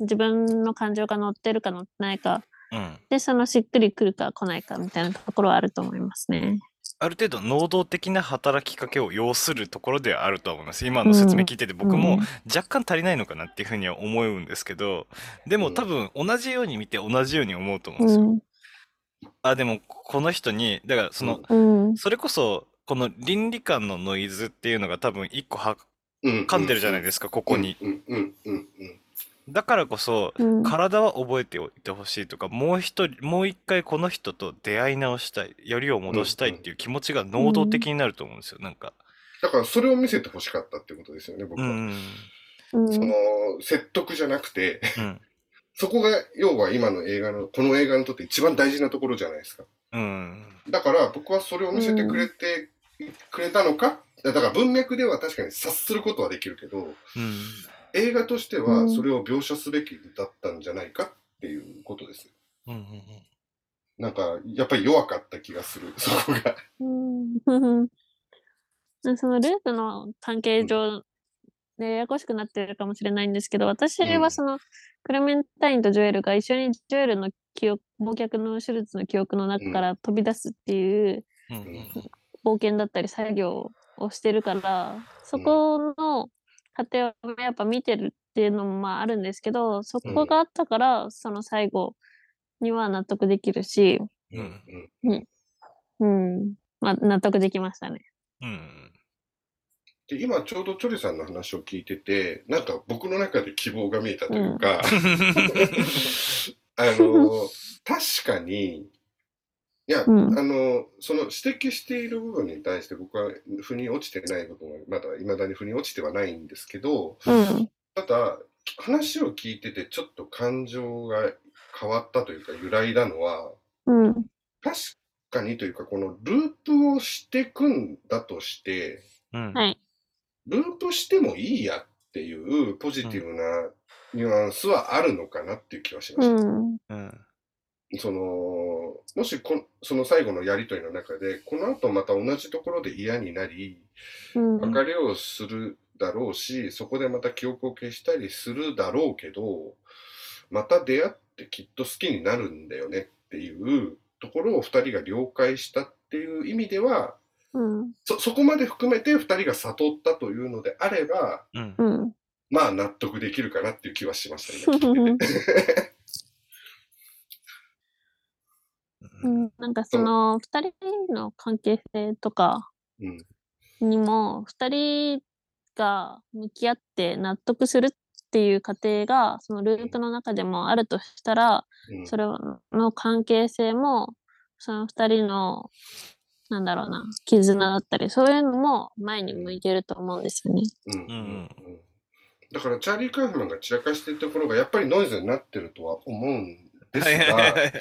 自分の感情が乗ってるか乗ってないかうん。で、そのしっくりくるか来ないかみたいなところはあると思いますね。ある程度能動的な働きかけを要するところではあるとは思います。今の説明聞いてて僕も若干足りないのかなっていうふうには思うんですけど、でも多分同じように見て同じように思うと思うんですよ。うん。あ、でもこの人に、だからその、うん。それこそこの倫理観のノイズっていうのが多分一個はうん噛んでるじゃないですか、ここに。だからこそ、うん体は覚えておいてほしいとか、もう一人、もう一回この人と出会い直したい、よりを戻したいっていう気持ちが能動的になると思うんですよ、なんか。だからそれを見せてほしかったってことですよね、僕は。その説得じゃなくて、うん。そこが要は今の映画の、この映画にとって一番大事なところじゃないですか。うん。だから僕はそれを見せてくれて、くれたのかだから文脈では確かに察することはできるけど、うん。映画としてはそれを描写すべきだったんじゃないかっていうことです。うん。うん。なんか、やっぱり弱かった気がする、そこが。うん。そのループの関係上でややこしくなってるかもしれないんですけど、私うんはそのクレメンタインとジョエルが一緒にジョエルの記憶、忘却の手術の記憶の中から飛び出すっていううん。冒険だったり作業をしてるから、そこの過程をやっぱ見てるっていうのもまああるんですけど、そこがあったから、その最後には納得できるし、うん。うん、まあ納得できましたね。うん。で今ちょうどチョリさんの話を聞いてて、なんか僕の中で希望が見えたというか、あの、確かに、いや、うんあの、その指摘している部分に対して僕は腑に落ちてない部分は、まだ未だに腑に落ちてはないんですけど、うん。ただ、話を聞いててちょっと感情が変わったというか揺らいだのは、うん。確かにというか、このループをしてくんだとして、うん。はい。ループしてもいいやっていうポジティブなニュアンスはあるのかなっていう気はしました。うん。うん。その、もしこその最後のやりとりの中で、この後また同じところで嫌になり、うん。別れをするだろうし、そこでまた記憶を消したりするだろうけど、また出会ってきっと好きになるんだよねっていうところを二人が了解したっていう意味では、うん。そ、そこまで含めて二人が悟ったというのであれば、うん。うん。まあ納得できるかなっていう気はしました、今 聞いてて。うんなんかその二人の関係性とかうん。にも二人が向き合って納得するっていう過程がそのループの中でもあるとしたらうんそれの関係性もその二人のなんだろうな絆だったりそういうのも前に向いてると思うんですよね。うんうんうんだからチャーリー・カーフマンが散らかしてるところがやっぱりノイズになってるとは思うんですが、い。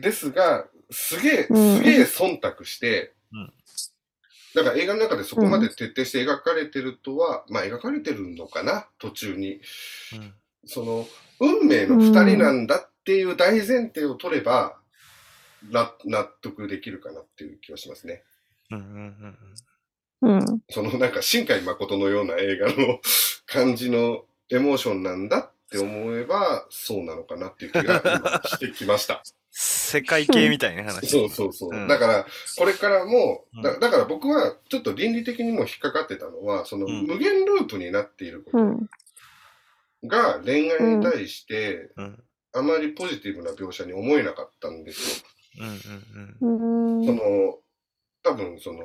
ですが、すげえ、うんすげえ忖度してうん、だから映画の中でそこまで徹底して描かれてるとは、まあ描かれてるのかな、途中に。うんその、運命の二人なんだっていう大前提を取れば、な納得できるかなっていう気はしますね。うんうんうん。そのなんか新海誠のような映画の 感じのエモーションなんだって思えばそうなのかなっていう気が今してきました。世界系みたいな話。そうそうそう。うんだからこれからもうんだ、だから僕はちょっと倫理的にも引っかかってたのは、そのうん無限ループになっているこうん。とが恋愛に対してうん。あまりポジティブな描写に思えなかったんですよ。うんうんうん。その、多分その、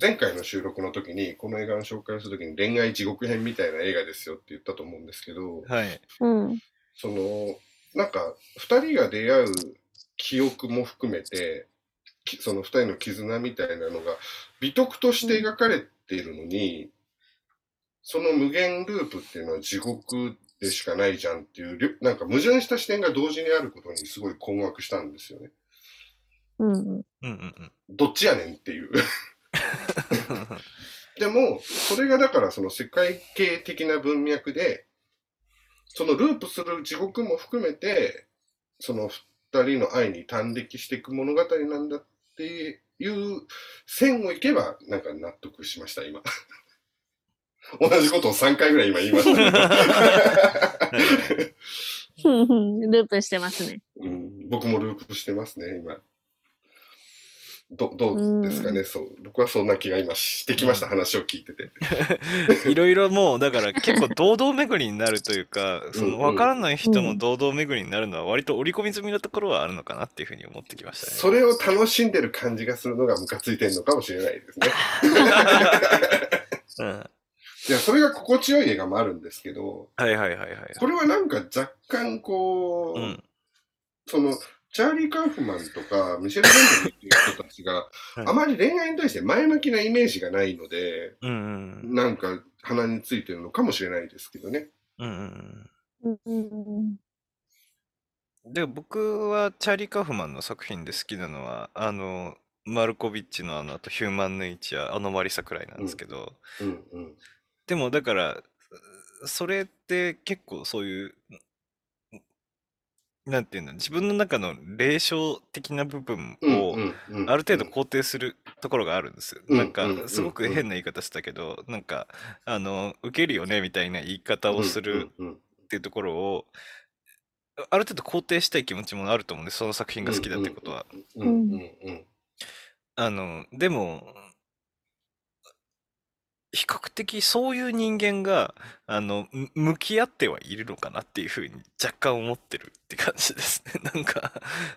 前回の収録の時に、この映画の紹介する時に恋愛地獄編みたいな映画ですよって言ったと思うんですけど、うん。はい。うん。その、なんか、二人が出会う記憶も含めて、きその二人の絆みたいなのが美徳として描かれているのに、その無限ループっていうのは地獄でしかないじゃんっていうりょ、なんか矛盾した視点が同時にあることにすごい困惑したんですよね。うん。うんうんうん。どっちやねんっていう。でも、それがだからその世界系的な文脈で、そのループする地獄も含めて、その二人の愛に端的していく物語なんだっていう線をいけば、なんか納得しました、今。同じことを3回ぐらい今言いましたけど ループしてますね。うん僕もループしてますね、今。どどうですかね、そう。僕はそんな気が今してきました、話を聞いてて。いろいろもう、だから結構堂々巡りになるというか、その分からない人も堂々巡りになるのは割と織り込み済みのところはあるのかなっていうふうに思ってきましたね。それを楽しんでる感じがするのがムカついてるのかもしれないですね。うんいや、それが心地よい映画もあるんですけど、はいはいはいはい。これはなんか若干こう、うん。その、チャーリー・カーフマンとか、ミシェル・ベンドリーっていう人たちが、うんあまり恋愛に対して前向きなイメージがないので、うんうん。なんか鼻についてるのかもしれないですけどね。うんうんうんうんうん。で、僕はチャーリー・カーフマンの作品で好きなのは、あの、マルコビッチのあの、あとヒューマン・ネイチャー、アノマリサくらいなんですけど、うんうん。でもだから、それって結構そういう、なんていうんだ、自分の中の霊障的な部分を、うんうんある程度肯定するところがあるんですよ。うんなんかうんすごく変な言い方したけど、なんかあの受けるよねみたいな言い方をするうんうんっていうところをある程度肯定したい気持ちもあると思うんですその作品が好きだってことは。うんうんうんあのでも比較的そういう人間があのむ向き合ってはいるのかなっていうふうに若干思ってるって感じですね。なんか、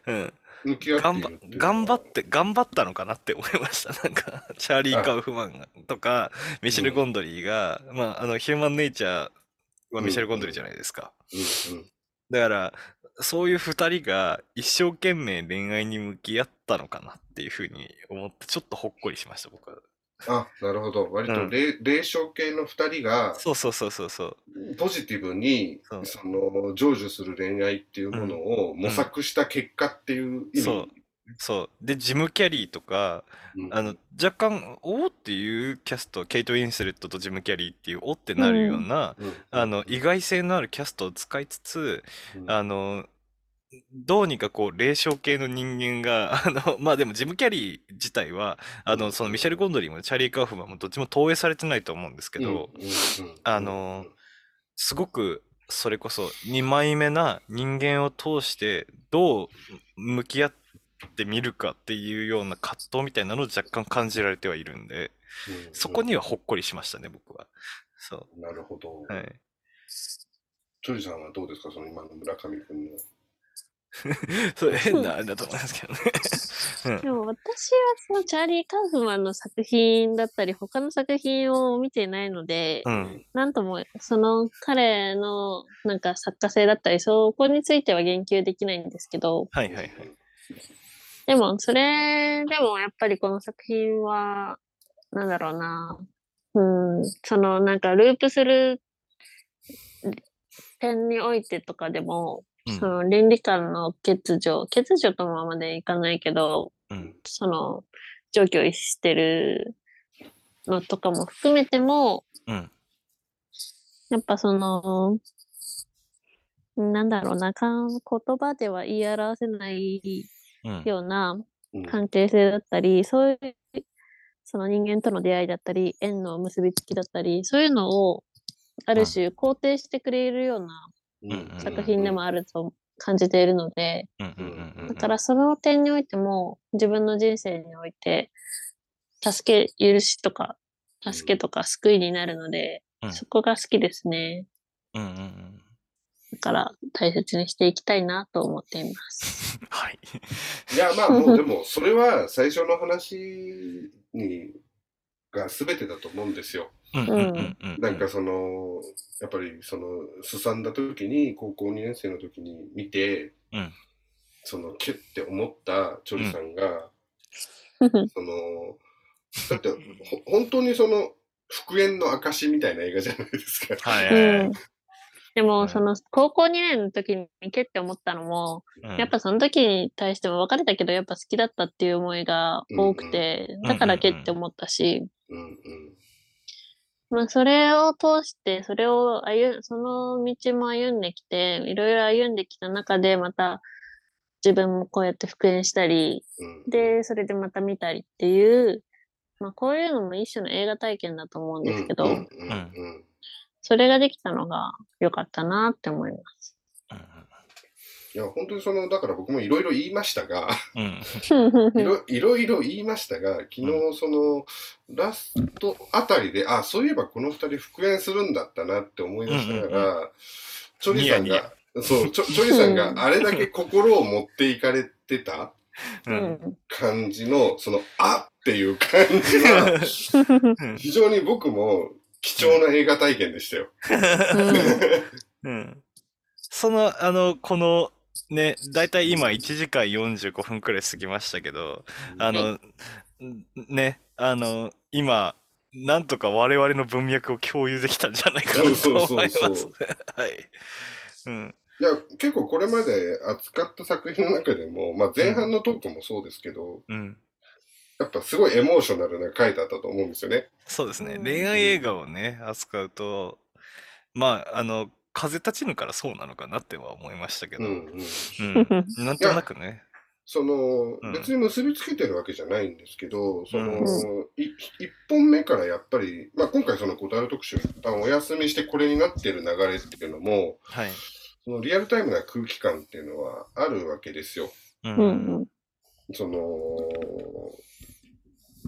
うん、向き合って頑張頑張って頑張ったのかなって思いました。なんかチャーリー・カウフマンとかミシェル・ゴンドリーが、まああのヒューマン・ネイチャーはミシェル・ゴンドリーじゃないですか、うんうん。だからそういう二人が一生懸命恋愛に向き合ったのかなっていうふうに思ってちょっとほっこりしました僕はあ、なるほど。割うん。と霊霊障系の二人が、そうそうそうそうそう。ポジティブにそう。その成就する恋愛っていうものを模索した結果っていう意味、そう。そう。でジム・キャリーとかうん。あの若干おおっていうキャストケイト・ウィンスレットとジム・キャリーっていうおってなるような、うん。あの意外性のあるキャストを使いつつうん。あのどうにかこう霊障系の人間が あのまあでもジム・キャリー自体はあのそのミシェル・ゴンドリーもチャーリー・カーフマンもどっちも投影されてないと思うんですけど、あのすごくそれこそ2枚目な人間を通してどう向き合ってみるかっていうような葛藤みたいなのを若干感じられてはいるんでうんそこにはほっこりしましたね僕は。そなるほど。うはいジョリさんはどうですか？その今の村上君の。それ変なあれだと思いますけどね。でも私はそのチャーリー・カーフマンの作品だったり他の作品を見てないので、うん。うん。なんともその彼のなんか作家性だったりそこについては言及できないんですけどはいはいはい。でもそれでもやっぱりこの作品はなんだろうなうんそのなんかループする点においてとかでも、うんその倫理観の欠如欠如とままでいかないけどうん。その状況を逸してるのとかも含めてもうん。やっぱその、なんだろうな、言葉では言い表せないうん。ようなうん関係性だったり、そういう、その人間との出会いだったり、縁の結びつきだったり、そういうのを、ある種肯定してくれるようなうん作品でもあると感じているので。だからその点においても、自分の人生において、助け、許しとか、助けとか救いになるので、うんそこが好きですね。うんうんうん。だから大切にしていきたいなと思っています。はい。いや、まあもう でも、それは最初の話に、が全てだと思うんですよ。うんうんうんうん。なんかその、やっぱりその、すさんだ時に、高校2年生の時に見て、うんその、キュッて思ったチョリさんが、その、だって、ほ本当にその、復縁の証みたいな映画じゃないですか。はいはいはいうん。でも、うんその、高校2年の時にけって思ったのも、うんやっぱその時に対しても別れたけど、やっぱ好きだったっていう思いが多くて、んだからけって思ったし、うんうん。まあ、それを通して、それを歩ん、その道も歩んできて、いろいろ歩んできた中で、また自分もこうやって復縁したり、うん、で、それでまた見たりっていう、まあ、こういうのも一種の映画体験だと思うんですけど、それができたのが良かったなって思います。いや、本当にその、だから僕もいろいろ言いましたが、うん。いろいろいろ言いましたが、昨日その、ラストあたりで、あ、そういえばこの二人復縁するんだったなって思い出しながうんら、チョリさんが、そう、チョチョリさんがあれだけ心を持っていかれてた。感じの、その、あっていう感じは、非常に僕も貴重な映画体験でしたよ。うん。その、あの、この、ね、だいたい今1時間45分くらい過ぎましたけど、あの、んね、あの、今、なんとか我々の文脈を共有できたんじゃないかなとそうそう思います。そうそうはい。うん。いや、結構これまで扱った作品の中でも、まあ前半のトークもそうですけど、うん。やっぱすごいエモーショナルな回だったと思うんですよね。そうですね。うん恋愛映画をね、扱うと、まあ、あの、風立ちぬからそうなのかなっては思いましたけど、うんうん。うん。なんとなくね。その、うん別に結びつけてるわけじゃないんですけど、その、うい一本目からやっぱり、まあ今回その答える特集、一旦お休みしてこれになってる流れっていうのも、はい。そのリアルタイムな空気感っていうのはあるわけですよ。う。うんん。その、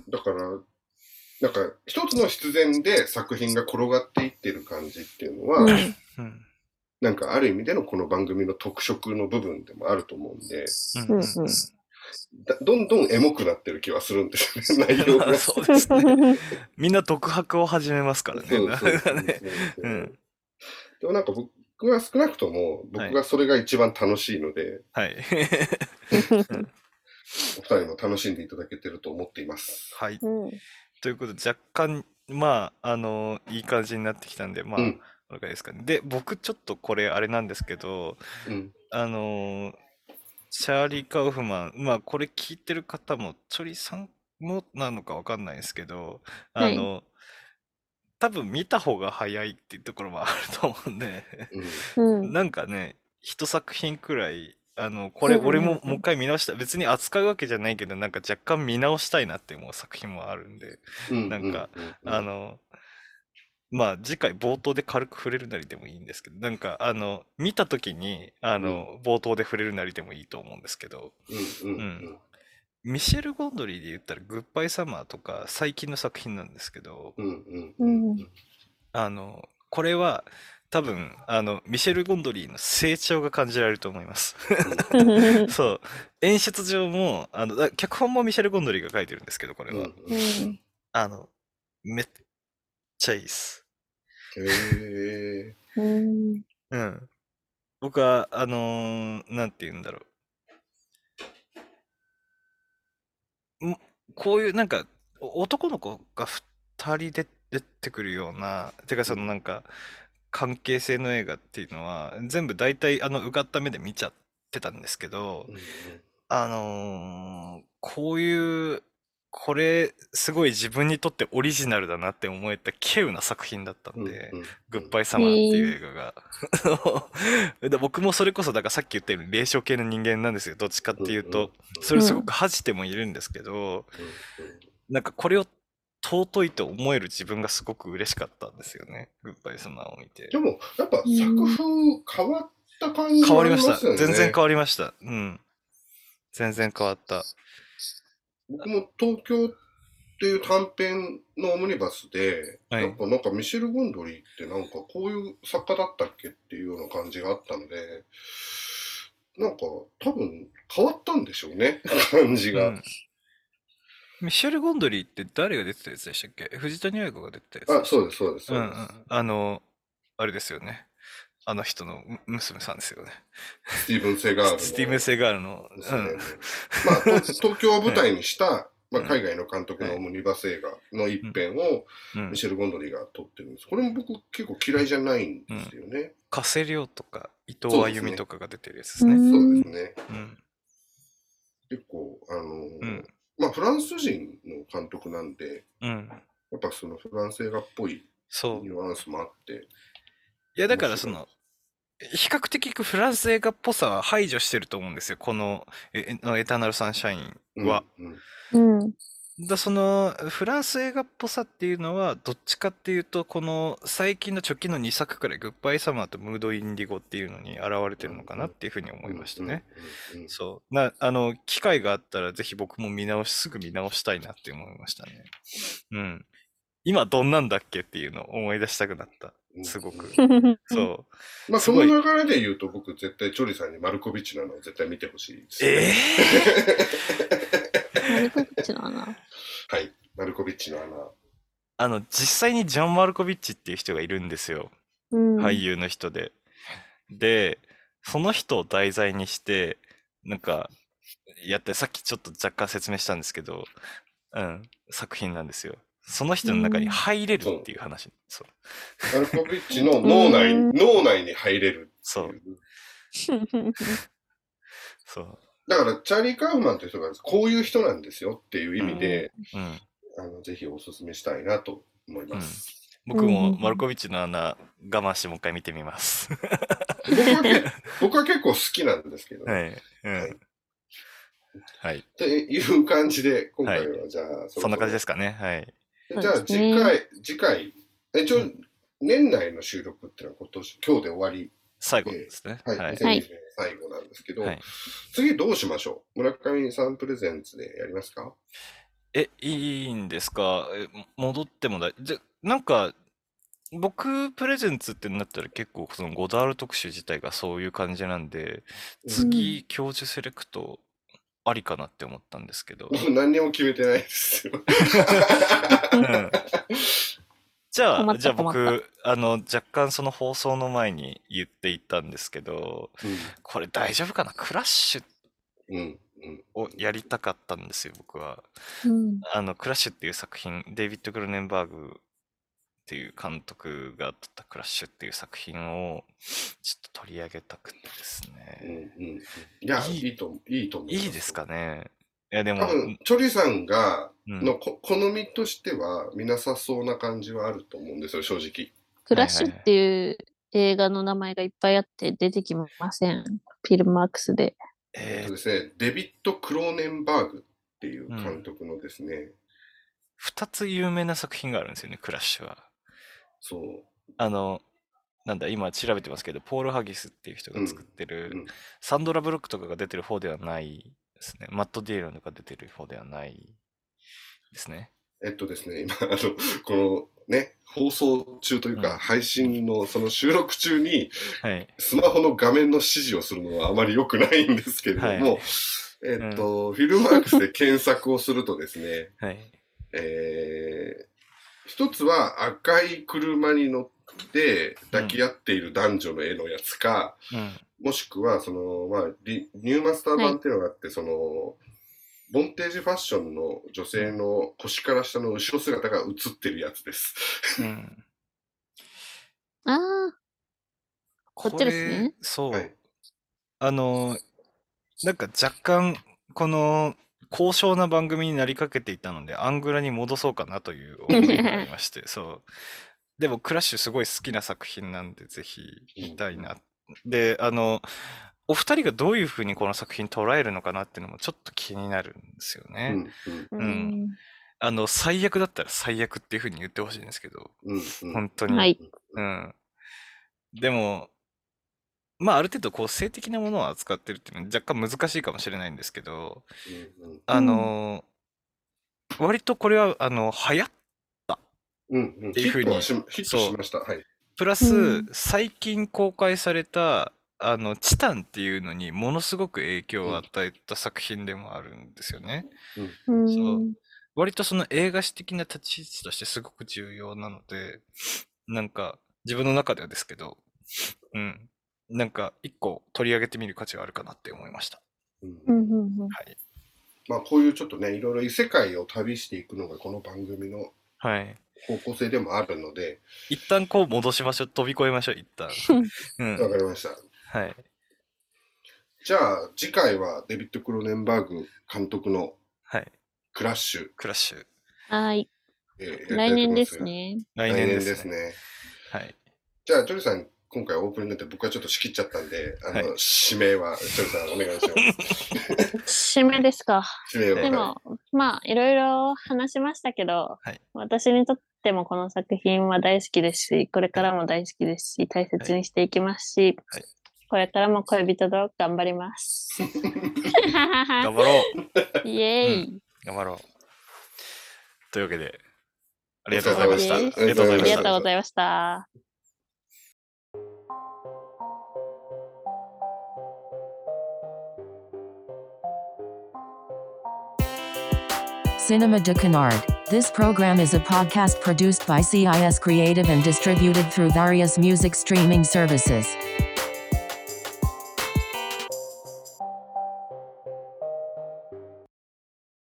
だから、なんか一つの必然で作品が転がっていってる感じっていうのは、なんかある意味でのこの番組の特色の部分でもあると思うんで、うんうんだどんどんエモくなってる気はするんですよね、内容が。そうですね。みんな独白を始めますからね。そうそうそうなんでもなんか僕は少なくとも、僕がそれが一番楽しいので、はい。お二人も楽しんでいただけてると思っています。はい。うん。ということで、若干、まあ、あの、いい感じになってきたんで、まあ、うんわかりですかね。で、僕ちょっとこれあれなんですけど、うん。あのーチャーリー・カウフマン、まあこれ聞いてる方も、チョリさんもなのかわかんないですけど、あはいの、多分見た方が早いっていうところもあると思うんで。なんかね、一作品くらい、あの、これ俺ももう一回見直した、別に扱うわけじゃないけど、なんか若干見直したいなって思う作品もあるんで、うん。なんかうん、あの、まあ次回冒頭で軽く触れるなりでもいいんですけど、なんかあの、見た時に、あの、冒頭で触れるなりでもいいと思うんですけど、うん。うん。うん。ミシェル・ゴンドリーで言ったら、グッバイ・サマーとか最近の作品なんですけど、うん。うん。ううん。ん。あの、これは多分、あの、ミシェル・ゴンドリーの成長が感じられると思います。そう。演出上も、あの、だ脚本もミシェル・ゴンドリーが書いてるんですけど、これは。うん。あの、めっちゃいいっす。へえ。うん。うん。僕は、あのーなんて言うんだろう。んこういう、なんか、お男の子が二人で出てくるような、てかそのなんか、関係性の映画っていうのは、全部大体、あの、うがった目で見ちゃってたんですけど、あのーこういう、これ、すごい自分にとってオリジナルだなって思えた稀有な作品だったんで、グッバイサマーっていう映画が。で僕もそれこそ、だからさっき言ったように霊障系の人間なんですよ。どっちかっていうと。それすごく恥じてもいるんですけど、なんかこれを尊いと思える自分がすごく嬉しかったんですよね。グッバイサマーを見てで。も、やっぱ作風変わった感じ変わりました。全然変わりました。うん。全然変わった。僕も東京っていう短編のオムニバスで、はいやっぱなんかミシェル・ゴンドリーってなんかこういう作家だったっけっていうような感じがあったので、なんか多分変わったんでしょうね、感じが。うんミシェル・ゴンドリーって誰が出てたやつでしたっけ？藤谷綾子が出てたやつでしたあ、そうです、そうです。うんうそうですん。あの、あれですよね。あの人のむ娘さんですよね。スティーブン・セガールの。スティーブン・セガールの。ですねうん。まあ、と 東京を舞台にした、まあ、うん海外の監督のオムニバス映画の一編をうんミシェル・ゴンドリーが撮ってるんです。これも僕結構嫌いじゃないんですよね。加瀬亮とか伊藤あそうですねゆみとかが出てるやつですね。うんそうですね。うん。結構、あのーうんまあ、フランス人の監督なんで、うん。やっぱそのフランス映画っぽい。ニュアンスもあって、いや、だからその、比較的フランス映画っぽさは排除してると思うんですよ。このエエエターナルサンシャインは。うんうんうん。だそのフランス映画っぽさっていうのはどっちかっていうとこの最近の直近の2作くらい「グッバイサマー」と「ムード・インディゴ」っていうのに現れてるのかなっていうふうに思いましたね。そうなあの機会があったらぜひ僕も見直しすぐ見直したいなって思いましたね。うん。今どんなんだっけっていうのを思い出したくなった。うんすごく。う。そう。まあ、その流れで言うと、僕、絶対、チョリさんにマルコビッチなのを絶対見てほしいです。えマルコビッチの穴。はい。マルコビッチの穴。あの実際にジョン・マルコビッチっていう人がいるんですよ。うん。俳優の人で。で、その人を題材にして、なんか、やって、さっきちょっと若干説明したんですけど、うん、作品なんですよ。その人の中に入れるっていう話。そう。マルコビッチの脳内、うん脳内に入れるってそういう。そう。だから、チャーリー・カーフマンという人が、こういう人なんですよっていう意味で、うん。あのぜひお勧めしたいなと思います。僕うんうんうんもマルコビッチの穴、我慢してもう一回見てみます。僕はけ僕は結構好きなんですけど、はい。うはいん。はい。っていう感じで、今回はじゃあ、そんな感じですかね。はい。じゃあそうですね。次回、次回、え一応、うん。年内の収録っていうのは今年、今日で終わり、最後ですね。はい、はい。2020年最後なんですけど、はい。次どうしましょう？村上さんプレゼンツでやりますか？え、いいんですか？え戻ってもだい、じゃ、なんか、僕プレゼンツってなったら結構そのゴダール特集自体がそういう感じなんで、次、教授セレクトありかなって思ったんですけど。僕 何にも決めてないですよ。うんじゃあ、じゃあ僕、あの、若干その放送の前に言っていたんですけど、これ大丈夫かな？クラッシュうん、うん、うん。をやりたかったんですよ、僕は。うん。あの、クラッシュっていう作品、デイビッド・グルネンバーグっていう監督が撮ったクラッシュっていう作品をちょっと取り上げたくてですうんね。うん、いや、いいいいと、いいと思います。いいですかねいや、でも、多分、チョリさんが、うんのこ好みとしては見なさそうな感じはあると思うんですよ、正直。クラッシュっていう映画の名前がいっぱいあって出てきません？フィルマークスで。えー、とですね、デビッド・クローネンバーグっていう監督のですね、2つ有名な作品があるんですよね、クラッシュは。そう、あの、なんだ、今調べてますけど、ポール・ハギスっていう人が作ってる、うんうんサンドラ・ブロックとかが出てる方ではないですね。マット・ディーロンとか出てる方ではないですね。えっとですね、今、あの、このね、放送中といううんか、配信のその収録中に、はい。スマホの画面の指示をするのはあまり良くないんですけれども、はいえっと、フィルマークスで検索をするとですね、はい。えー、一つは赤い車に乗って抱き合っている男女の絵のやつか、うん。もしくは、その、まあ、リニューマスター版っていうのがあって、その、ボンテージファッションの女性の腰から下の後ろ姿が映ってるやつです。うん。ああ、こっちですねそう。はいあの、なんか若干、この、高尚な番組になりかけていたので、アングラに戻そうかなという思いがありまして、そう。でも、クラッシュすごい好きな作品なんで、ぜひ見たいな。で、あの、お二人がどういうふうにこの作品捉えるのかなっていうのもちょっと気になるんですようね。ん、うん、んあの、最悪だったら最悪っていうふうに言ってほしいんですけど、うん、うん。本当に。はい。うん。でも、まあ、ある程度、こう、性的なものを扱ってるっていうのは若干難しいかもしれないんですけど、うんうんあのー割とこれは、あの、流行っうんうん、ヒっていうふうにットはしヒットしました。はい。プラス、うん最近公開された、あの、チタンっていうのにものすごく影響を与えた作品でもあるんですよね。うん。そう割とその映画史的な立ち位置としてすごく重要なので、なんか自分の中ではですけど、うん。なんか一個取り上げてみる価値があるかなって思いました。うんうんうんうんはい。まあ、こういうちょっとね、いろいろ異世界を旅していくのがこの番組のはい。方向性でもあるので、一旦こう戻しましょう。飛び越えましょう、一旦。うん。わかりました。はい。じゃあ、次回はデビッド・クロネンバーグ監督のはい。クラッシュ。クラッシュ。はい。えー来年ですね。来来年年でね。ですすね。はい。じゃあ、ジョリさん、今回オープニングで僕はちょっと仕切っちゃったんで、あの、はい指名は、ちょいさんお願いします。締めですか？指名を。でも、まあ、いろいろ話しましたけど、はい私にとってもこの作品は大好きですし、これからも大好きですし、大切にしていきますし、はいこれからも恋人と頑張ります。頑張ろう イエーイ、頑張ろうというわけでありがとうございましたおありりがとうございましたがとうございました。Cinema de Canard. This program is a podcast produced by CIS Creative and distributed through various music streaming services.